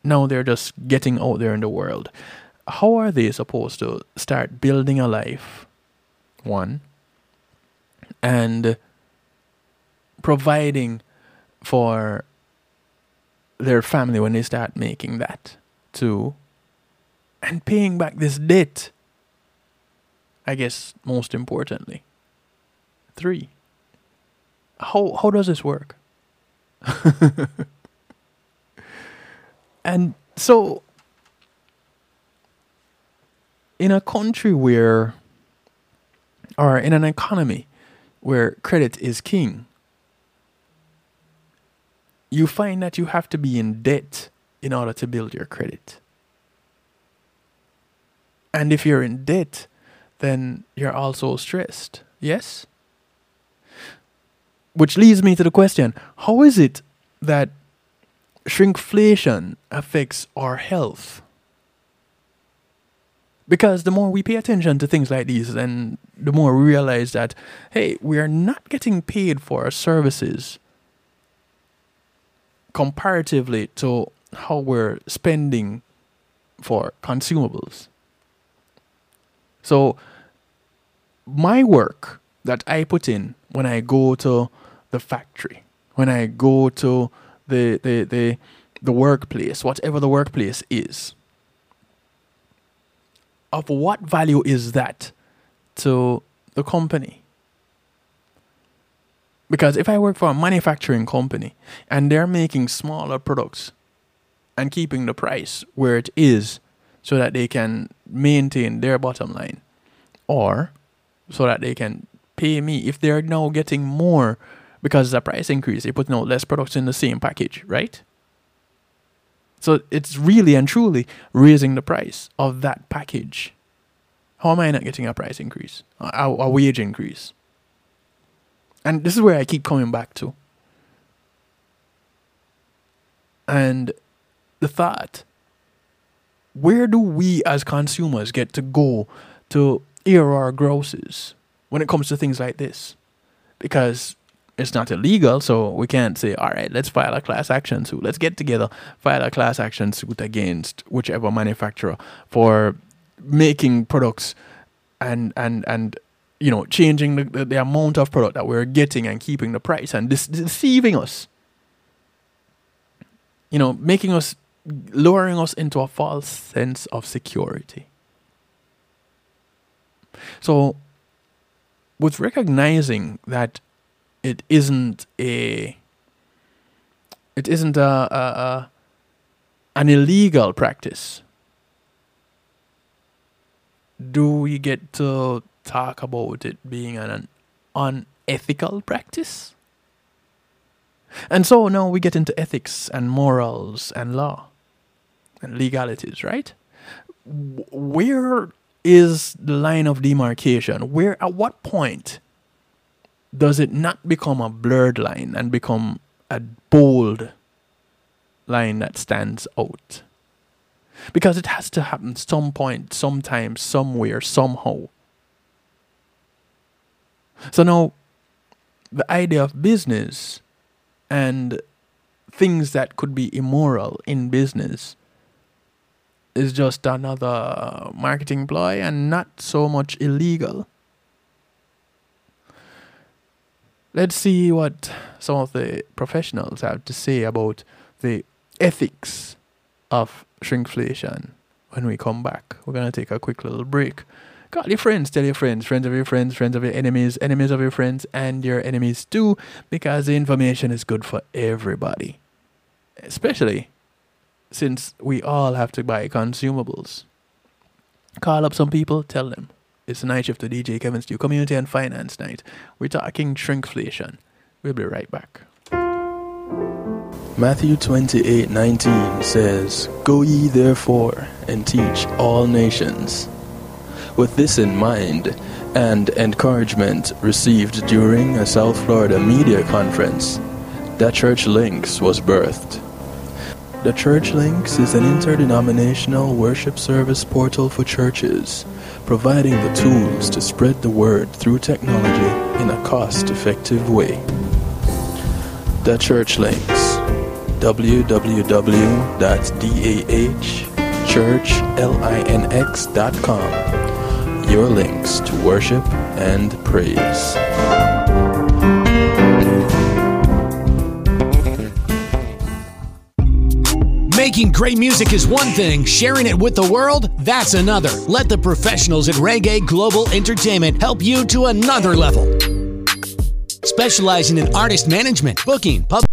now they're just getting out there in the world, how are they supposed to start building a life? One. And providing for their family when they start making that. Two. And paying back this debt. I guess most importantly. Three. How how does this work? and so in a country where or in an economy where credit is king you find that you have to be in debt in order to build your credit and if you're in debt then you're also stressed. Yes? Which leads me to the question how is it that shrinkflation affects our health? Because the more we pay attention to things like these then the more we realize that hey we are not getting paid for our services comparatively to how we're spending for consumables so my work that i put in when i go to the factory when i go to the the the, the workplace whatever the workplace is of what value is that to the company? Because if I work for a manufacturing company and they're making smaller products and keeping the price where it is so that they can maintain their bottom line or so that they can pay me if they're now getting more because the price increase, they're putting out less products in the same package, right? So it's really and truly raising the price of that package. How am I not getting a price increase, a, a wage increase? And this is where I keep coming back to. And the thought where do we as consumers get to go to air our grosses when it comes to things like this? Because it's not illegal, so we can't say, all right, let's file a class action suit. Let's get together, file a class action suit against whichever manufacturer for making products and and and you know changing the, the, the amount of product that we're getting and keeping the price and deceiving us. You know, making us lowering us into a false sense of security. So, with recognizing that it isn't a it isn't a, a, a an illegal practice, do we get to talk about it being an, an unethical practice? And so now we get into ethics and morals and law legalities, right? Where is the line of demarcation? Where, at what point does it not become a blurred line and become a bold line that stands out? Because it has to happen some point, sometime, somewhere, somehow. So now, the idea of business and things that could be immoral in business is just another marketing ploy and not so much illegal. Let's see what some of the professionals have to say about the ethics of shrinkflation when we come back. We're going to take a quick little break. Call your friends, tell your friends, friends of your friends, friends of your enemies, enemies of your friends, and your enemies too, because the information is good for everybody. Especially since we all have to buy consumables. Call up some people, tell them. It's the night shift to DJ Kevin Stew Community and Finance Night. We're talking shrinkflation. We'll be right back. Matthew 28 19 says, Go ye therefore and teach all nations. With this in mind, and encouragement received during a South Florida media conference, that Church Links was birthed. The Church Links is an interdenominational worship service portal for churches, providing the tools to spread the word through technology in a cost effective way. The Church Links www.dahchurchlinx.com Your links to worship and praise. Making great music is one thing, sharing it with the world, that's another. Let the professionals at Reggae Global Entertainment help you to another level. Specializing in artist management, booking, public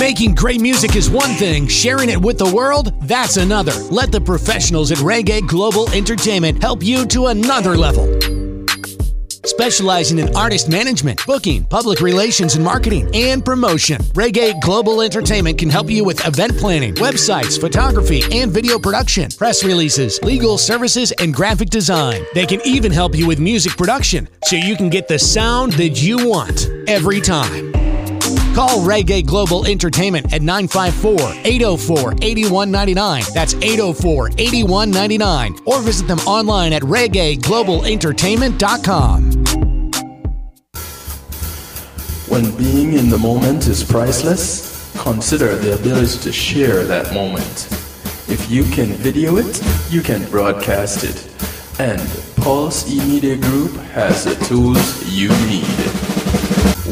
Making great music is one thing, sharing it with the world, that's another. Let the professionals at Reggae Global Entertainment help you to another level. Specializing in artist management, booking, public relations and marketing, and promotion. Reggae Global Entertainment can help you with event planning, websites, photography, and video production, press releases, legal services, and graphic design. They can even help you with music production so you can get the sound that you want every time. Call Reggae Global Entertainment at 954 804 8199. That's 804 8199. Or visit them online at reggaeglobalentertainment.com. When being in the moment is priceless, consider the ability to share that moment. If you can video it, you can broadcast it. And Pulse E-Media Group has the tools you need.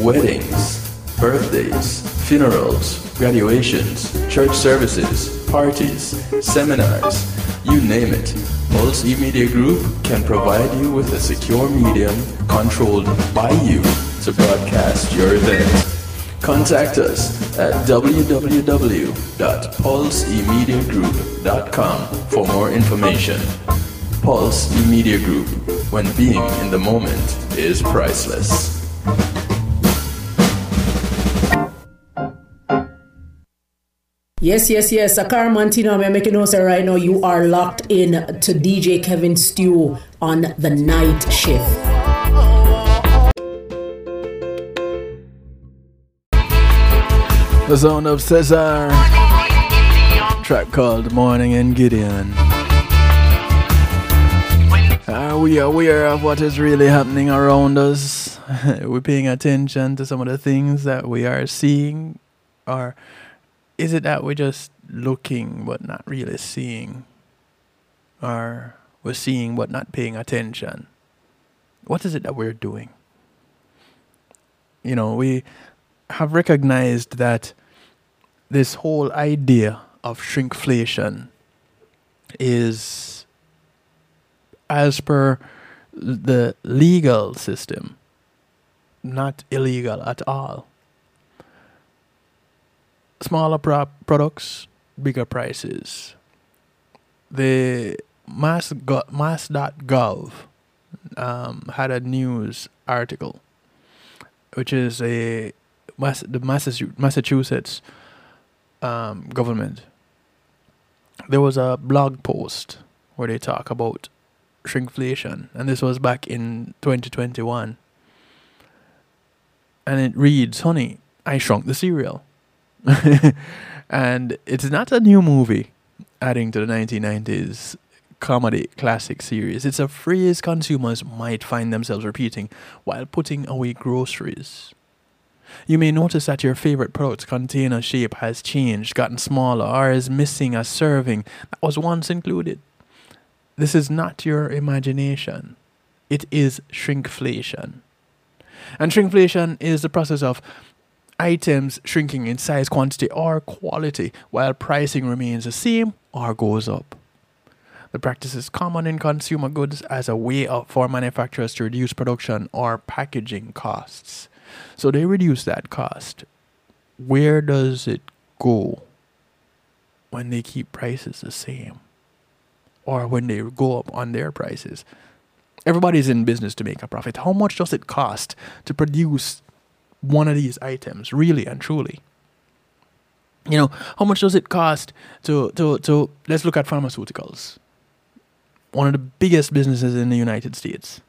Weddings, birthdays, funerals, graduations, church services, parties, seminars, you name it. Pulse E-Media Group can provide you with a secure medium controlled by you to broadcast your event. Contact us at www.pulsemediagroup.com for more information. Pulse Media Group, when being in the moment is priceless. Yes, yes, yes. Akar Mantino, I'm making notes right now. You are locked in to DJ Kevin Stew on the night shift. The sound of Cesar. Track called Morning in Gideon. Ah, are we aware of what is really happening around us? We're paying attention to some of the things that we are seeing or is it that we're just looking but not really seeing? Or we're seeing but not paying attention? What is it that we're doing? You know, we have recognized that this whole idea of shrinkflation is, as per the legal system, not illegal at all smaller pro- products, bigger prices. The mass go- mass.gov um, had a news article, which is a mass- the Massachusetts um, government. There was a blog post where they talk about shrinkflation, and this was back in 2021. And it reads, "Honey, I shrunk the cereal." and it's not a new movie adding to the 1990s comedy classic series. It's a phrase consumers might find themselves repeating while putting away groceries. You may notice that your favorite product's container shape has changed, gotten smaller, or is missing a serving that was once included. This is not your imagination. It is shrinkflation. And shrinkflation is the process of items shrinking in size, quantity, or quality while pricing remains the same or goes up. The practice is common in consumer goods as a way for manufacturers to reduce production or packaging costs. So they reduce that cost. Where does it go when they keep prices the same? Or when they go up on their prices? Everybody's in business to make a profit. How much does it cost to produce one of these items, really and truly. You know, how much does it cost to, to, to let's look at pharmaceuticals, one of the biggest businesses in the United States.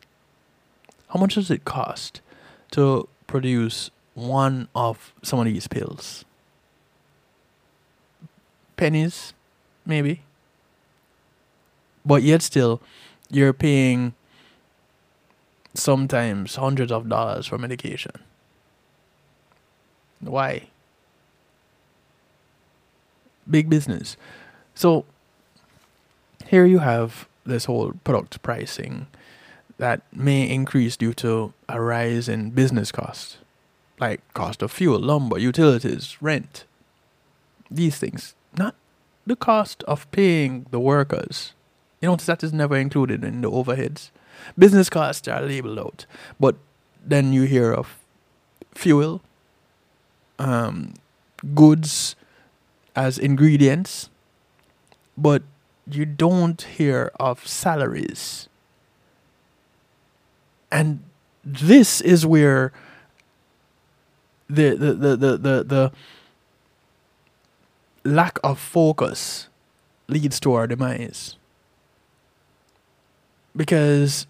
How much does it cost to produce one of some of these pills? Pennies, maybe. But yet still, you're paying sometimes hundreds of dollars for medication. Why? Big business. So here you have this whole product pricing that may increase due to a rise in business costs, like cost of fuel, lumber, utilities, rent. These things, not the cost of paying the workers. You know, that is never included in the overheads. Business costs are labeled out, but then you hear of fuel, um, goods as ingredients, but you don't hear of salaries. And this is where the the, the, the, the, the lack of focus leads to our demise. Because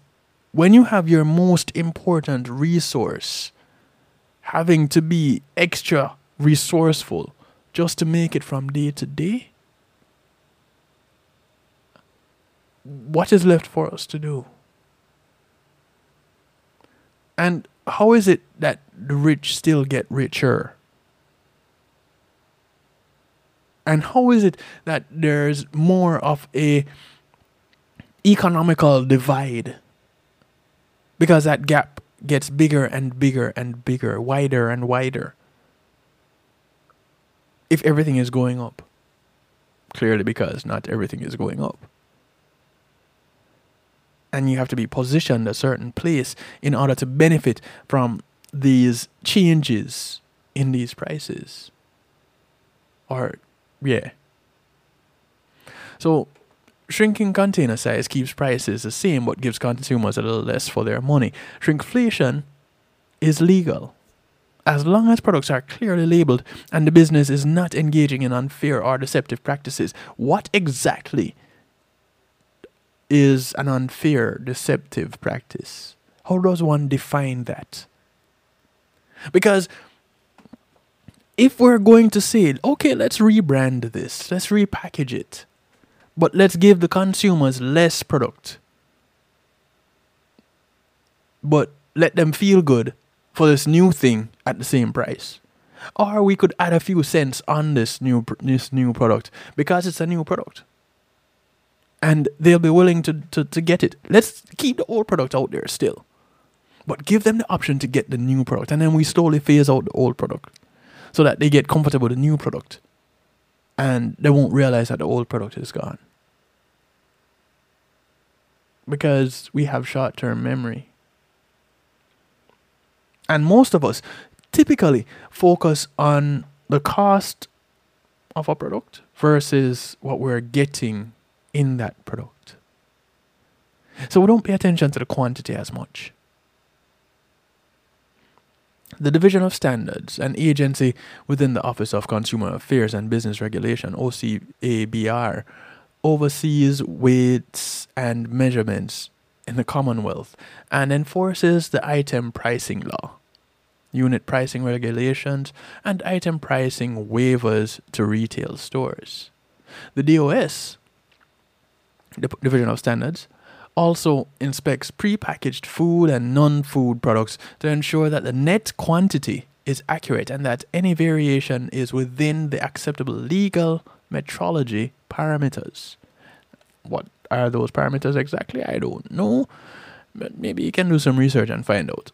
when you have your most important resource having to be extra resourceful just to make it from day to day? What is left for us to do? And how is it that the rich still get richer? And how is it that there's more of a economical divide? Because that gap gets bigger and bigger and bigger, wider and wider. If everything is going up. Clearly, because not everything is going up. And you have to be positioned a certain place in order to benefit from these changes in these prices. Or, yeah. So, shrinking container size keeps prices the same but gives consumers a little less for their money. Shrinkflation is legal as long as products are clearly labeled and the business is not engaging in unfair or deceptive practices. What exactly is an unfair, deceptive practice? How does one define that? Because if we're going to say, okay, let's rebrand this, let's repackage it, but let's give the consumers less product, but let them feel good for this new thing at the same price. Or we could add a few cents on this new this new product because it's a new product. And they'll be willing to, to, to get it. Let's keep the old product out there still. But give them the option to get the new product. And then we slowly phase out the old product so that they get comfortable with the new product. And they won't realize that the old product is gone. Because we have short term memory. And most of us typically focus on the cost of a product versus what we're getting in that product. So we don't pay attention to the quantity as much. The Division of Standards, an agency within the Office of Consumer Affairs and Business Regulation, OCABR, oversees weights and measurements in the Commonwealth and enforces the item pricing law unit pricing regulations, and item pricing waivers to retail stores. The DOS, the Division of Standards, also inspects prepackaged food and non food products to ensure that the net quantity is accurate and that any variation is within the acceptable legal metrology parameters. What are those parameters exactly? I don't know, but maybe you can do some research and find out.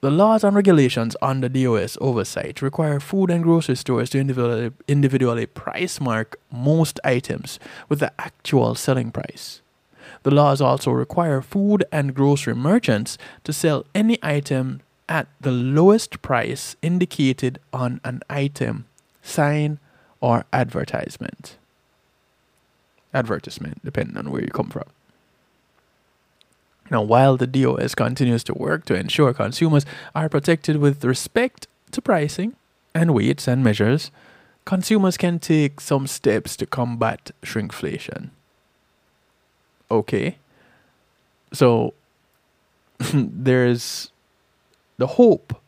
The laws and regulations under DOS oversight require food and grocery stores to individually, individually price mark most items with the actual selling price. The laws also require food and grocery merchants to sell any item at the lowest price indicated on an item, sign, or advertisement. Advertisement, depending on where you come from. Now, while the DOS continues to work to ensure consumers are protected with respect to pricing and weights and measures, consumers can take some steps to combat shrinkflation. Okay. So there's the hope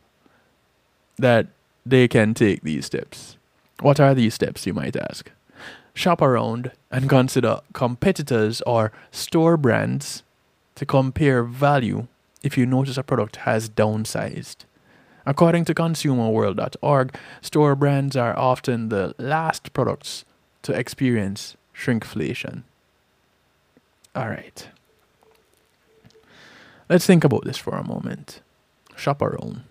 that they can take these steps. What are these steps, you might ask? Shop around and consider competitors or store brands to compare value if you notice a product has downsized. According to consumerworld.org, store brands are often the last products to experience shrinkflation. All right. Let's think about this for a moment. Shop around.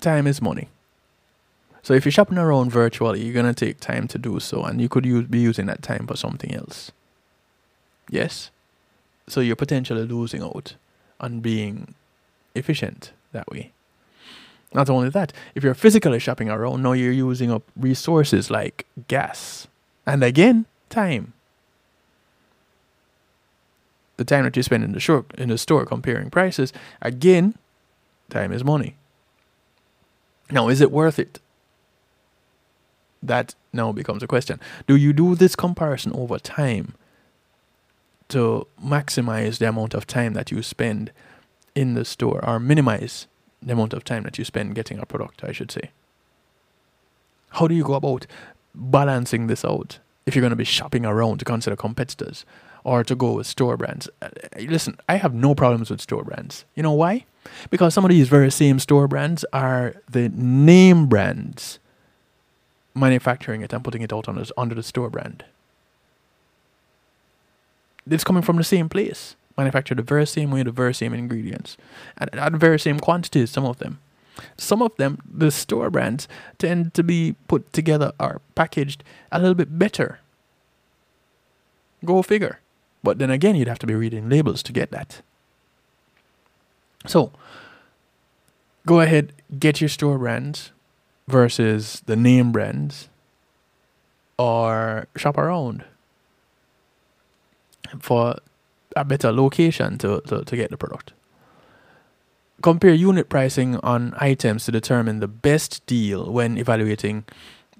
Time is money. So if you're shopping around virtually, you're to take time to do so, and you could use, be using that time for something else. Yes? So you're potentially losing out on being efficient that way. Not only that, if you're physically shopping around, now you're using up resources like gas and again, time. The time that you spend in the store, in the store comparing prices, again, time is money. Now, is it worth it? That now becomes a question. Do you do this comparison over time to maximize the amount of time that you spend in the store or minimize the amount of time that you spend getting a product, I should say. How do you go about balancing this out if you're going to be shopping around to consider competitors or to go with store brands? Uh, listen, I have no problems with store brands. You know why? Because some of these very same store brands are the name brands manufacturing it and putting it out on this, under the store brand it's coming from the same place, manufactured the very same way, the very same ingredients, and at the very same quantities. Some of them, some of them, the store brands tend to be put together or packaged a little bit better. Go figure. But then again, you'd have to be reading labels to get that. So, go ahead, get your store brands, versus the name brands or shop around for a better location to, to, to get the product. Compare unit pricing on items to determine the best deal when evaluating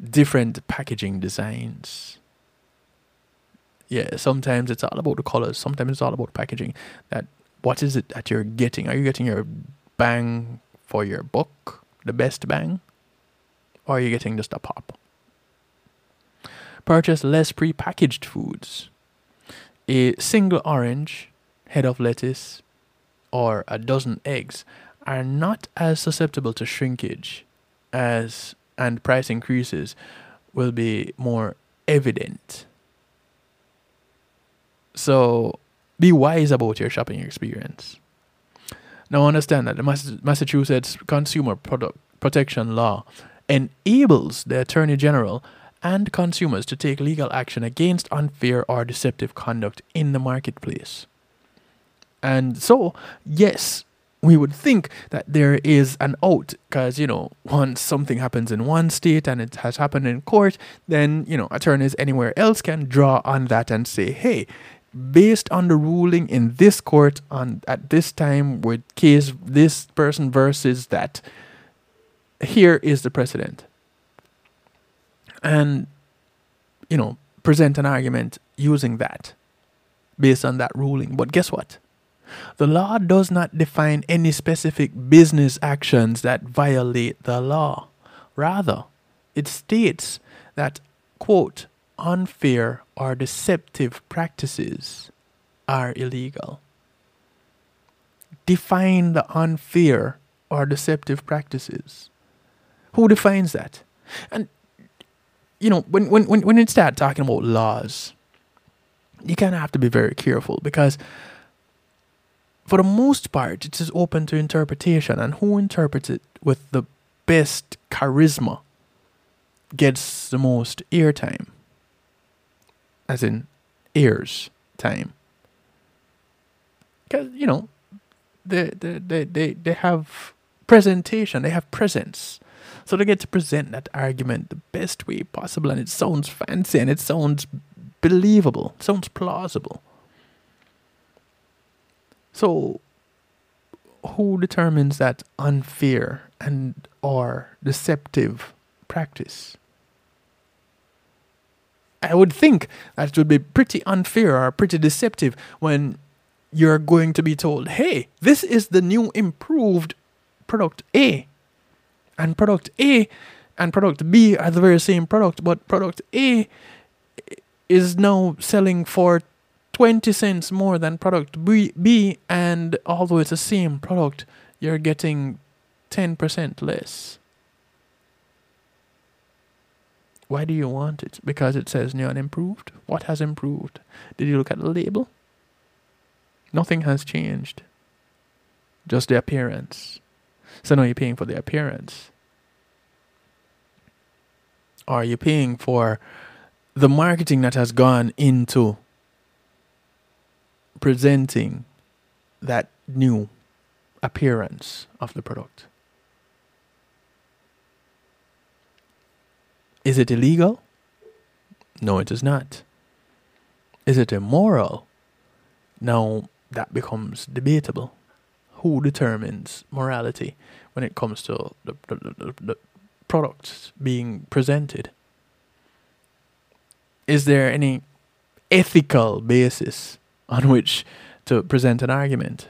different packaging designs. Yeah, sometimes it's all about the colors, sometimes it's all about packaging. That what is it that you're getting? Are you getting your bang for your buck, the best bang? Or are you getting just a pop? Purchase less pre-packaged foods. A single orange, head of lettuce, or a dozen eggs are not as susceptible to shrinkage as and price increases will be more evident. So be wise about your shopping experience. Now understand that the Massachusetts Consumer Product Protection Law enables the Attorney General and consumers to take legal action against unfair or deceptive conduct in the marketplace. And so, yes, we would think that there is an out because, you know, once something happens in one state and it has happened in court, then, you know, attorneys anywhere else can draw on that and say, hey, based on the ruling in this court on at this time with case this person versus that, here is the precedent. And, you know, present an argument using that based on that ruling. But guess what? The law does not define any specific business actions that violate the law. Rather, it states that, quote, unfair or deceptive practices are illegal. Define the unfair or deceptive practices. Who defines that? And you know, when when when when you start talking about laws, you kind of have to be very careful because for the most part, it is open to interpretation, and who interprets it with the best charisma gets the most airtime, as in ears time. Because you know, they they, they they they have presentation, they have presence. So they get to present that argument the best way possible, and it sounds fancy and it sounds believable, it sounds plausible. So, who determines that unfair and or deceptive practice? I would think that it would be pretty unfair or pretty deceptive when you're going to be told, hey, this is the new improved product A. And product A and product B are the very same product, but product A is now selling for 20 cents more than product B, B and although it's the same product, you're getting 10% less. Why do you want it? Because it says new and improved? What has improved? Did you look at the label? Nothing has changed. Just the appearance. So now you're paying for the appearance. Are you paying for the marketing that has gone into presenting that new appearance of the product. Is it illegal? No, it is not. Is it immoral? Now that becomes debatable. Who determines morality when it comes to the, the, the, the products being presented? Is there any ethical basis on which to present an argument.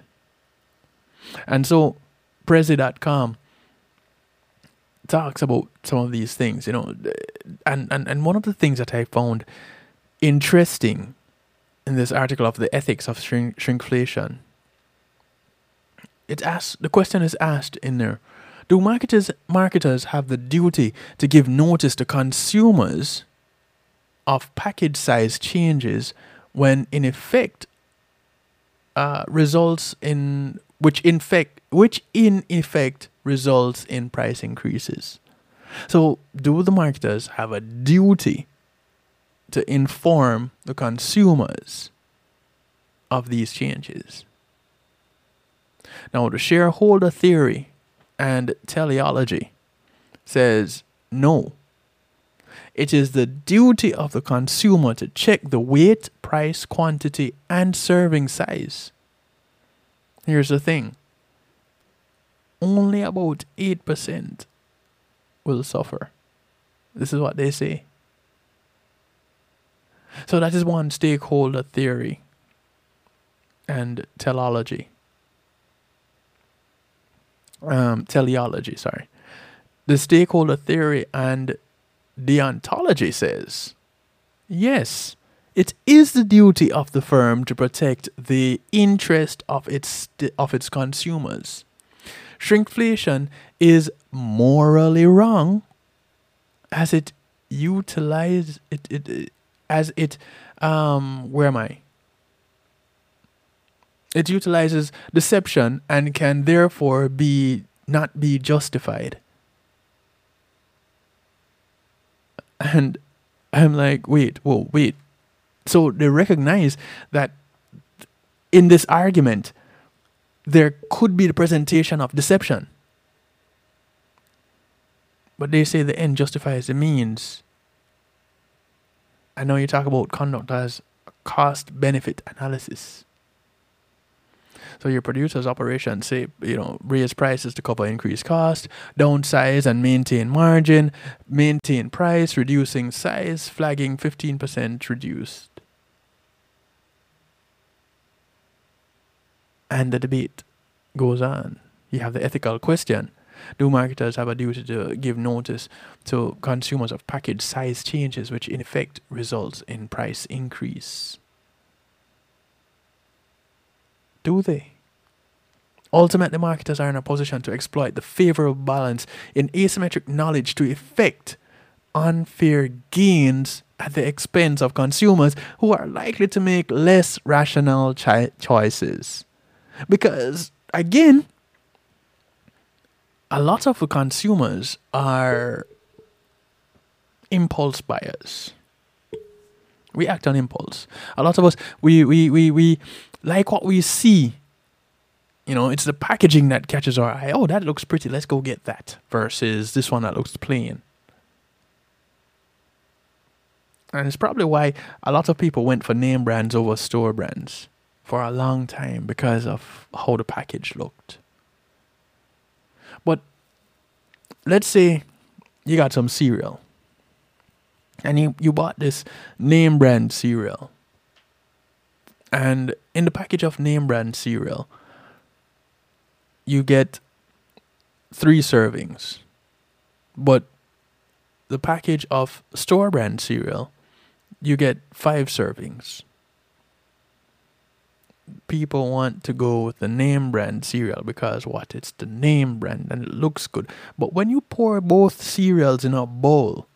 And so, Prezi.com talks about some of these things, you know, and, and, and one of the things that I found interesting in this article of the ethics of shrink, shrinkflation, it asks the question is asked in there: Do marketers marketers have the duty to give notice to consumers of package size changes when in effect uh, results in which in fact which in effect results in price increases. So do the marketers have a duty to inform the consumers of these changes? Now the shareholder theory and teleology says No. It is the duty of the consumer to check the weight, price, quantity, and serving size. Here's the thing only about 8% will suffer. This is what they say. So that is one stakeholder theory and teleology. Um, teleology, sorry. The stakeholder theory and deontology says yes, it is the duty of the firm to protect the interest of its of its consumers. Shrinkflation is morally wrong as it utilize it, it, it as it um where am I? It utilizes deception and can therefore be not be justified. And I'm like, wait, whoa, wait. So they recognize that in this argument, there could be the presentation of deception. But they say the end justifies the means. I know you talk about conduct as cost benefit analysis. So your producer's operation say, you know, raise prices to cover increased cost, downsize and maintain margin, maintain price, reducing size, flagging 15% reduced. And the debate goes on. You have the ethical question. Do marketers have a duty to give notice to consumers of package size changes, which in effect results in price increase? Do they? Ultimately, marketers are in a position to exploit the favorable balance in asymmetric knowledge to effect unfair gains at the expense of consumers who are likely to make less rational chi- choices. Because, again, a lot of consumers are impulse buyers. We act on impulse. A lot of us, we, we, we, we like what we see. You know, it's the packaging that catches our eye. Oh, that looks pretty. Let's go get that. Versus this one that looks plain. And it's probably why a lot of people went for name brands over store brands for a long time because of how the package looked. But let's say you got some cereal and you, you bought this name brand cereal. And in the package of name brand cereal, you get three servings. But the package of store brand cereal, you get five servings. People want to go with the name brand cereal because what? It's the name brand and it looks good. But when you pour both cereals in a bowl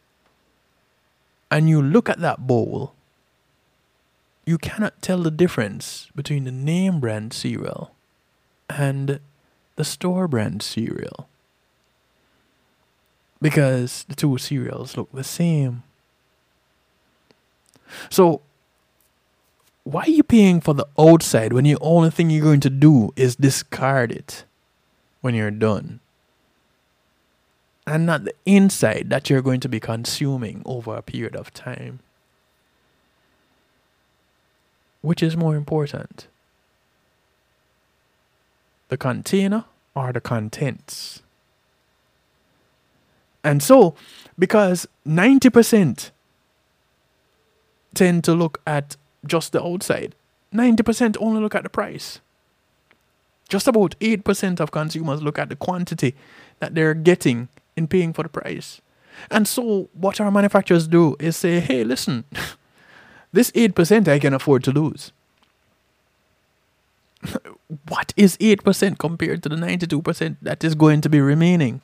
and you look at that bowl, you cannot tell the difference between the name brand cereal and the store brand cereal because the two cereals look the same. So, why are you paying for the outside when the only thing you're going to do is discard it when you're done? And not the inside that you're going to be consuming over a period of time. Which is more important? The container or the contents? And so, because 90% tend to look at just the outside, 90% only look at the price. Just about 8% of consumers look at the quantity that they're getting in paying for the price. And so, what our manufacturers do is say, hey, listen, this 8% I can afford to lose. what is 8% compared to the 92% that is going to be remaining?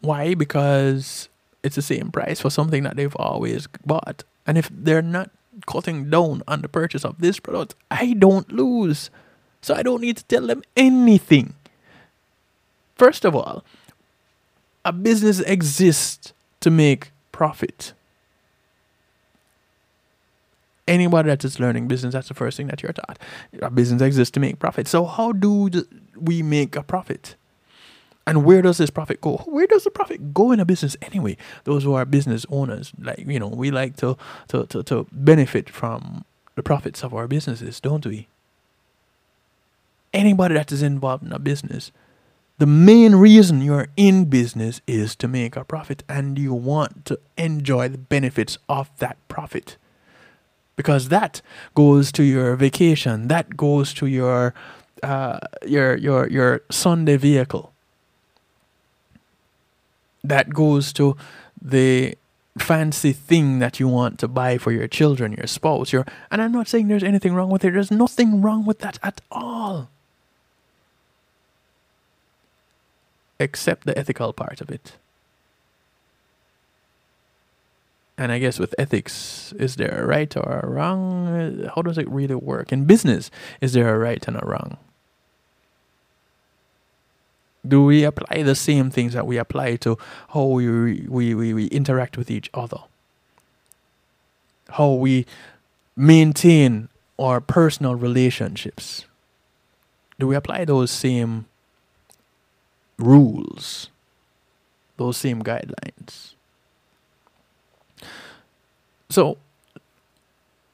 Why? Because it's the same price for something that they've always bought. And if they're not cutting down on the purchase of this product, I don't lose. So I don't need to tell them anything. First of all, a business exists to make profit. Anybody that is learning business, that's the first thing that you're taught. A business exists to make profit. So, how do we make a profit? And where does this profit go? Where does the profit go in a business anyway? Those who are business owners, like you know, we like to to, to, to benefit from the profits of our businesses, don't we? Anybody that is involved in a business, the main reason you're in business is to make a profit and you want to enjoy the benefits of that profit. Because that goes to your vacation, that goes to your uh, your your your Sunday vehicle that goes to the fancy thing that you want to buy for your children, your spouse, your and I'm not saying there's anything wrong with it. There's nothing wrong with that at all. Except the ethical part of it. And I guess with ethics, is there a right or a wrong? How does it really work? In business, is there a right and a wrong? Do we apply the same things that we apply to how we, we, we, we interact with each other? How we maintain our personal relationships? Do we apply those same rules, those same guidelines? So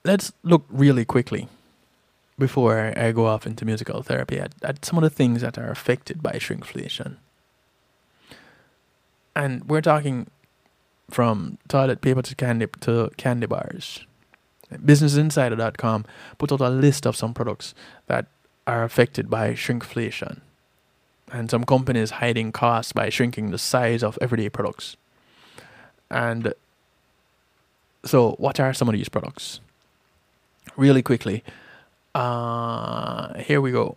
let's look really quickly before I go off into musical therapy at, at some of the things that are affected by shrinkflation. And we're talking from toilet paper to candy to candy bars. BusinessInsider.com put out a list of some products that are affected by shrinkflation. And some companies hiding costs by shrinking the size of everyday products. And so, what are some of these products? Really quickly, uh, here we go.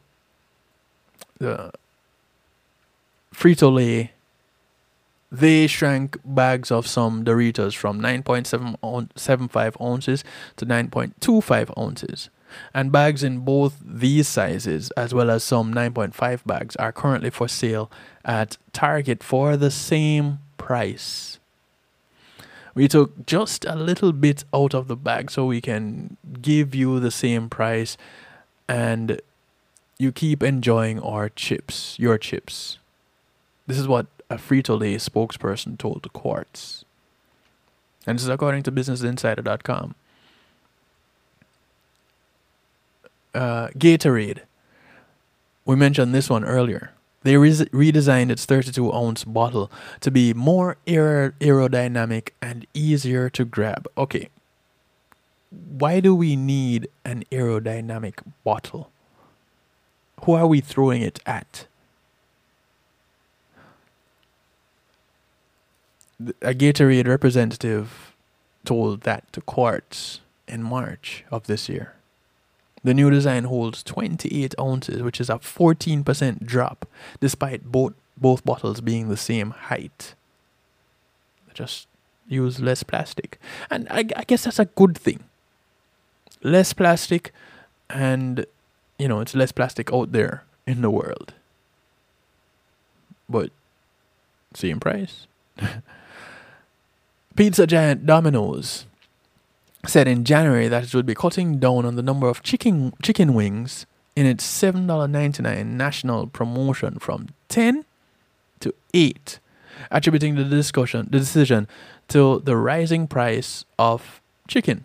The Frito Lay. They shrank bags of some Doritos from 9.75 ounces to 9.25 ounces. And bags in both these sizes, as well as some 9.5 bags, are currently for sale at Target for the same price. We took just a little bit out of the bag so we can give you the same price and you keep enjoying our chips, your chips. This is what a Frito Lay spokesperson told the Quartz. And this is according to BusinessInsider.com. Uh, Gatorade. We mentioned this one earlier. They re- redesigned its 32 ounce bottle to be more aer- aerodynamic and easier to grab. Okay. Why do we need an aerodynamic bottle? Who are we throwing it at? A Gatorade representative told that to Quartz in March of this year. The new design holds 28 ounces, which is a 14% drop, despite both both bottles being the same height. Just use less plastic, and I, I guess that's a good thing. Less plastic, and you know it's less plastic out there in the world. But same price. Pizza giant Domino's said in January that it would be cutting down on the number of chicken chicken wings in its $7.99 national promotion from 10 to 8 attributing the discussion the decision to the rising price of chicken.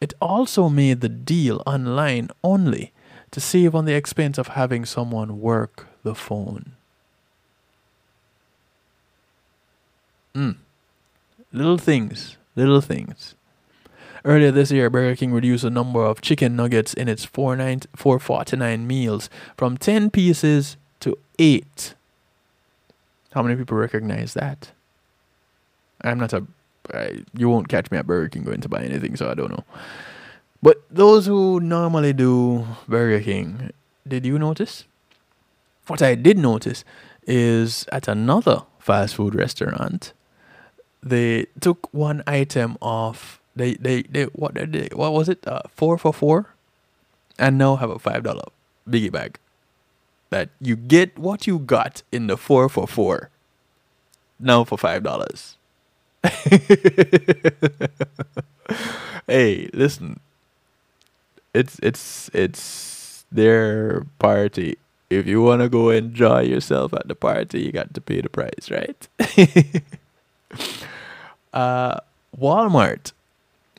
It also made the deal online only to save on the expense of having someone work the phone. Mm. little things little things Earlier this year, Burger King reduced the number of chicken nuggets in its 449 meals from 10 pieces to 8. How many people recognize that? I'm not a. I, you won't catch me at Burger King going to buy anything, so I don't know. But those who normally do Burger King, did you notice? What I did notice is at another fast food restaurant, they took one item off they they they what they, they what was it? Uh, four for four, and now have a five dollar biggie bag. That you get what you got in the four for four. Now for five dollars. hey, listen. It's it's it's their party. if you want to go enjoy yourself at the party, you got to pay the price, right? uh, Walmart,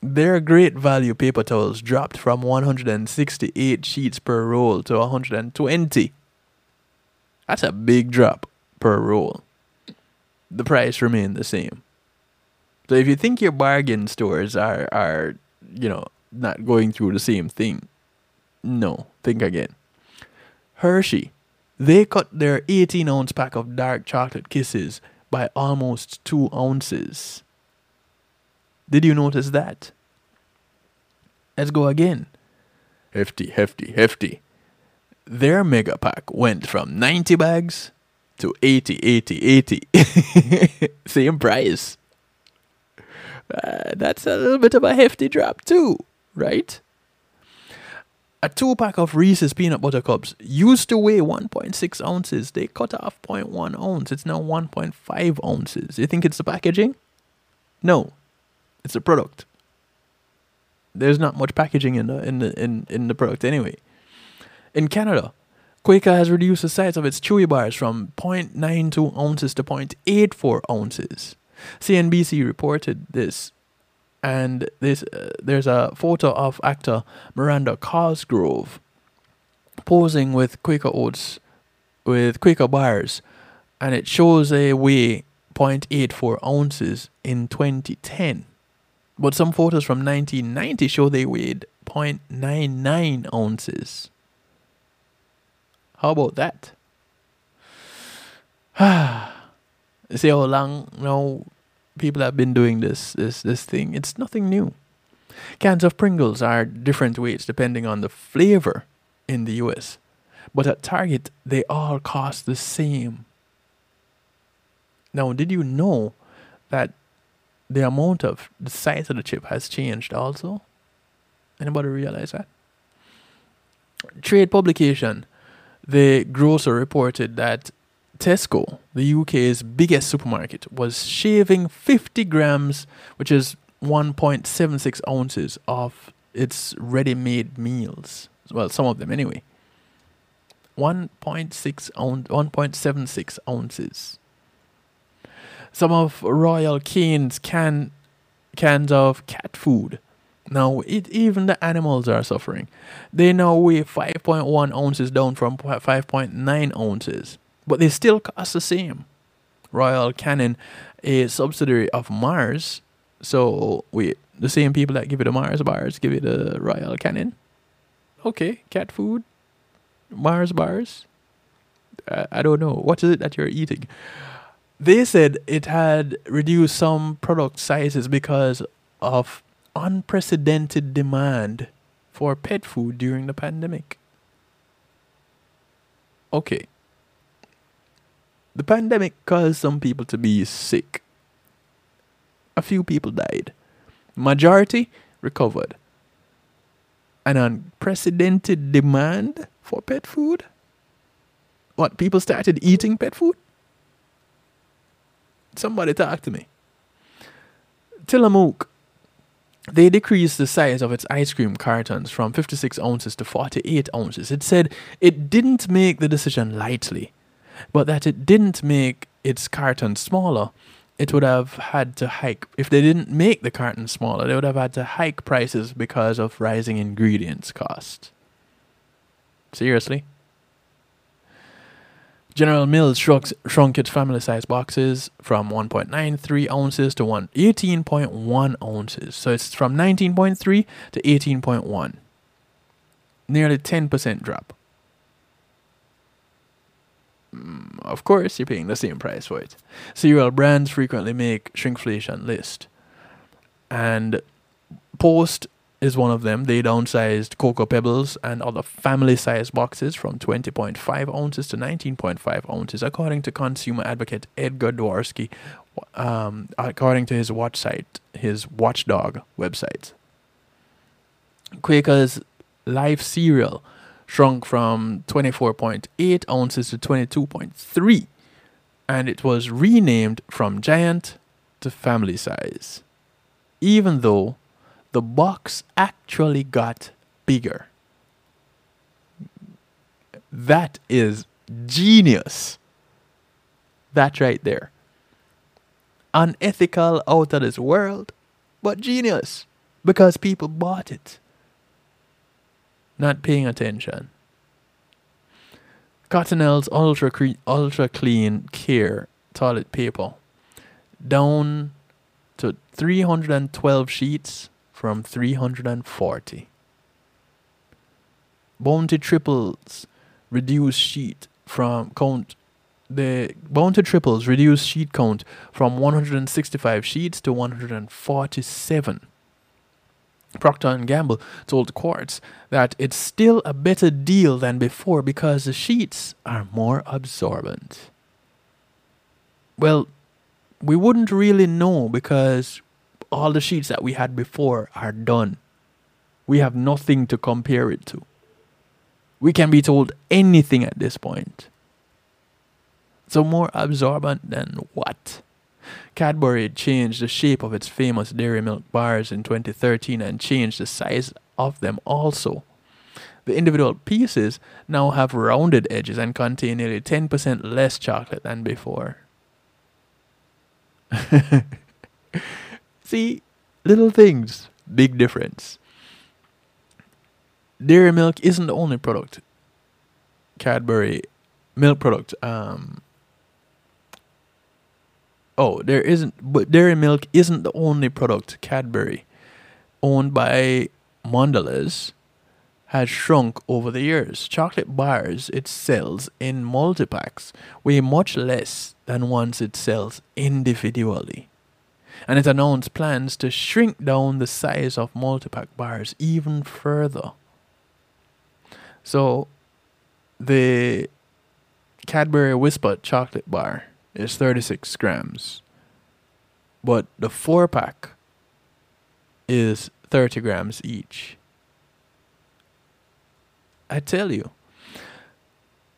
their great value paper towels dropped from 168 sheets per roll to 120. That's a big drop per roll. The price remained the same. So if you think your bargain stores are are you know not going through the same thing, no, think again. Hershey, they cut their 18 ounce pack of dark chocolate kisses by almost two ounces. Did you notice that? Let's go again. Hefty, hefty, hefty. Their mega pack went from 90 bags to 80, 80, 80. Same price. Uh, that's a little bit of a hefty drop, too, right? A two pack of Reese's peanut butter cups used to weigh 1.6 ounces. They cut off 0.1 ounce. It's now 1.5 ounces. You think it's the packaging? No, it's a product. There's not much packaging in the in the in, in the product anyway. In Canada, Quaker has reduced the size of its chewy bars from 0.92 ounces to 0.84 ounces. CNBC reported this and this uh, there's a photo of actor Miranda Cosgrove posing with Quaker Oats with Quaker bars, and it shows a weigh 0.84 ounces in 2010. But some photos from 1990 show they weighed 0.99 ounces. How about that? See how long now people have been doing this this this thing. It's nothing new. Cans of Pringles are different weights depending on the flavor in the US. But at Target they all cost the same. Now, did you know that the amount of the size of the chip has changed also? Anybody realize that? Trade publication, the grocer reported that Tesco, the UK's biggest supermarket, was shaving 50 grams, which is 1.76 ounces, of its ready made meals. Well, some of them anyway. 1.6 ounce, 1.76 ounces. Some of Royal Canin's can cans of cat food. Now, it, even the animals are suffering. They now weigh 5.1 ounces down from 5.9 ounces but they still cost the same. Royal Canin, a subsidiary of Mars. So wait, the same people that give you the Mars bars give you the Royal Canin. Okay, cat food, Mars bars. Uh, I don't know what is it that you're eating. They said it had reduced some product sizes because of unprecedented demand for pet food during the pandemic. Okay. The pandemic caused some people to be sick. A few people died. Majority recovered. An unprecedented demand for pet food? What, people started eating pet food? Somebody talk to me. Tillamook, they decreased the size of its ice cream cartons from 56 ounces to 48 ounces. It said it didn't make the decision lightly but that it didn't make its carton smaller, it would have had to hike. If they didn't make the carton smaller, they would have had to hike prices because of rising ingredients costs. Seriously? General Mills shrunk, shrunk its family size boxes from 1.93 ounces to 1, 18.1 ounces. So it's from 19.3 to 18.1. Nearly 10% drop. Mm, of course, you're paying the same price for it. Cereal brands frequently make shrinkflation list, and Post is one of them. They downsized Cocoa Pebbles and other family-sized boxes from 20.5 ounces to 19.5 ounces, according to consumer advocate Edgar Dworsky, um, according to his watch site, his Watchdog website. Quaker's Life cereal shrunk from 24.8 ounces to 22.3, and it was renamed from giant to family size, even though the box actually got bigger. That is genius. That right there. Unethical out of this world, but genius because people bought it. Not paying attention. Cottonelle's ultra cre- ultra clean care toilet paper down to 312 sheets from 340. Bounty triples reduce sheet from count the Bounty triples reduce sheet count from 165 sheets to 147. Procter and Gamble told Quartz that it's still a better deal than before because the sheets are more absorbent. Well, we wouldn't really know because all the sheets that we had before are done. We have nothing to compare it to. We can be told anything at this point. So more absorbent than what? Cadbury changed the shape of its famous dairy milk bars in 2013 and changed the size of them also. The individual pieces now have rounded edges and contain nearly 10% less chocolate than before. See, little things, big difference. Dairy milk isn't the only product. Cadbury milk product. Um, oh, there isn't, but dairy milk isn't the only product Cadbury, owned by Mondelez, has shrunk over the years. Chocolate bars it sells in multipacks weigh much less than ones it sells individually. And it announced plans to shrink down the size of multipack bars even further. So, the Cadbury Wispa chocolate bar is 36 grams, but the four pack is 30 grams each. I tell you.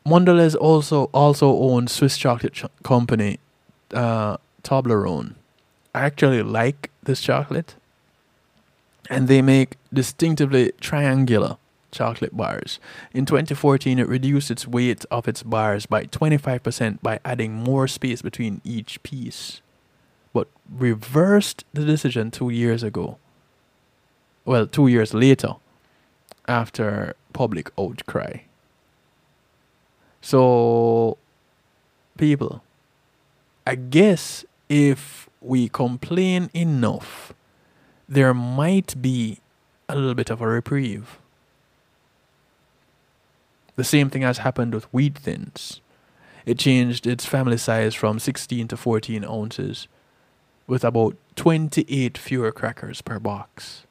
Mondelez also also owns Swiss chocolate ch- company uh, Toblerone. Actually like this chocolate, and they make distinctively triangular chocolate bars. In 2014, it reduced its weight of its bars by 25% by adding more space between each piece, but reversed the decision two years ago. Well, two years later, after public outcry. So, people, I guess if we complain enough, there might be a little bit of a reprieve. The same thing has happened with wheat thins. It changed its family size from 16 to 14 ounces, with about 28 fewer crackers per box.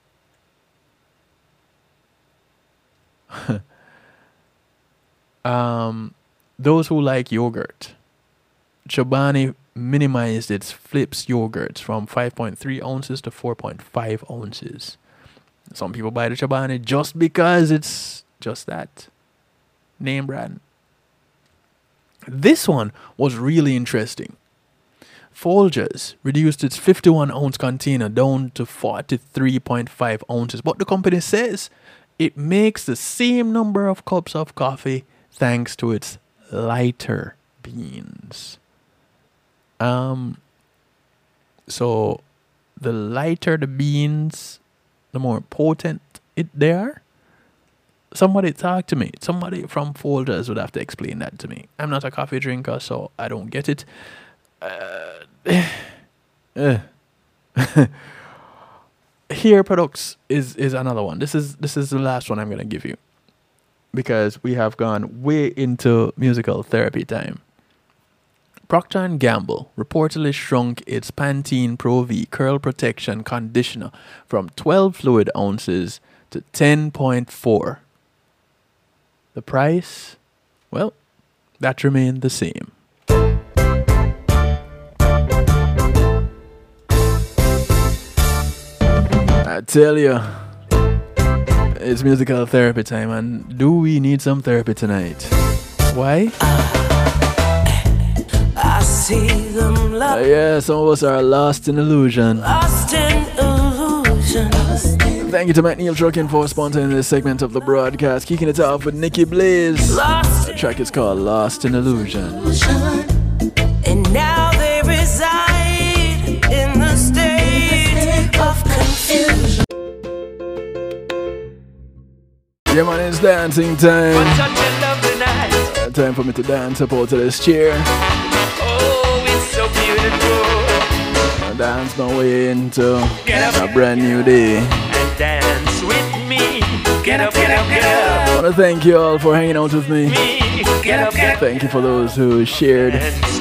um, those who like yogurt, Chobani minimized its Flips yogurts from 5.3 ounces to 4.5 ounces. Some people buy the Chobani just because it's just that name brand. This one was really interesting. Folgers reduced its 51 ounce container down to 43.5 ounces, but the company says it makes the same number of cups of coffee thanks to its lighter beans. Um so the lighter the beans, the more potent it they are. Somebody talk to me. Somebody from Folgers would have to explain that to me. I'm not a coffee drinker, so I don't get it. Uh, uh. Hair products is is another one. This is this is the last one I'm gonna give you because we have gone way into musical therapy time. Procter & Gamble reportedly shrunk its Pantene Pro V curl protection conditioner from 12 fluid ounces to 10.4. The price, well, that remained the same. I tell you, it's musical therapy time, and do we need some therapy tonight? Why? I see them Uh, yeah, some of us are lost in illusion. lost in illusion. Thank you to Matt Neil Truckin for sponsoring this segment of the broadcast, kicking it off with Nikki Blaze. The track is called Lost in Illusion. And now they reside in the state of confusion. Yeah, man, it's dancing time. Uh, time for me to dance up out to this chair. Dance my way into a brand new day. And dance with me. Get up, get up, get up. I want to thank you all for hanging out with me. Get up, get up. Thank you for those who shared,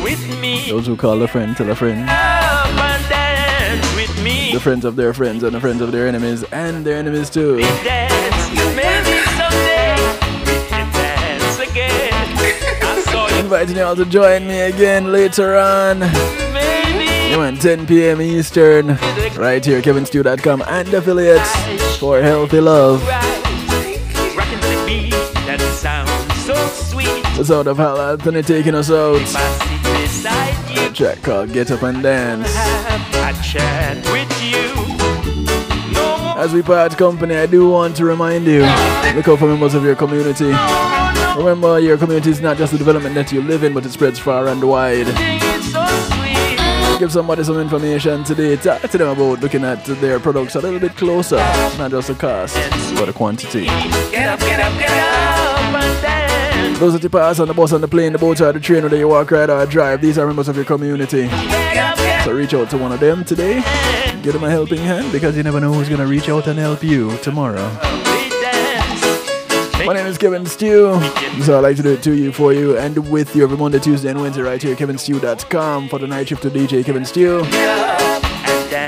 with me. those who called a friend, tell a friend, Up and dance with me. the friends of their friends, and the friends of their enemies, and their enemies too. Dance. Maybe someday we can dance again. I saw Inviting you all to join me again later on. Want 10 p.m. Eastern, right here, kevinstew.com and affiliates for healthy love. The. Sound of Hal Anthony taking us out. A track called Get Up and Dance. As we part company, I do want to remind you look out for members of your community. Remember, your community is not just the development that you live in, but it spreads far and wide. It's so sweet. Give somebody some information today. Talk to them about looking at their products a little bit closer. Not just the cost, but the quantity. Get up, get up, get up. Those that you pass on the bus, on the plane, the boat, or the train, whether you walk, ride, or drive, these are members of your community. Get up, get So reach out to one of them today. Give them a helping hand because you never know who's going to reach out and help you tomorrow. Up, we dance. My name is Kevin Stew. So I like to do it to you, for you, and with you every Monday, Tuesday, and Wednesday right here, kevinstew.com for the night shift to DJ Kevin Stew.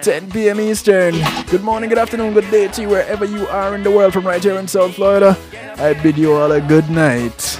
10 p.m. Eastern. Good morning, good afternoon, good day to you wherever you are in the world from right here in South Florida. I bid you all a good night.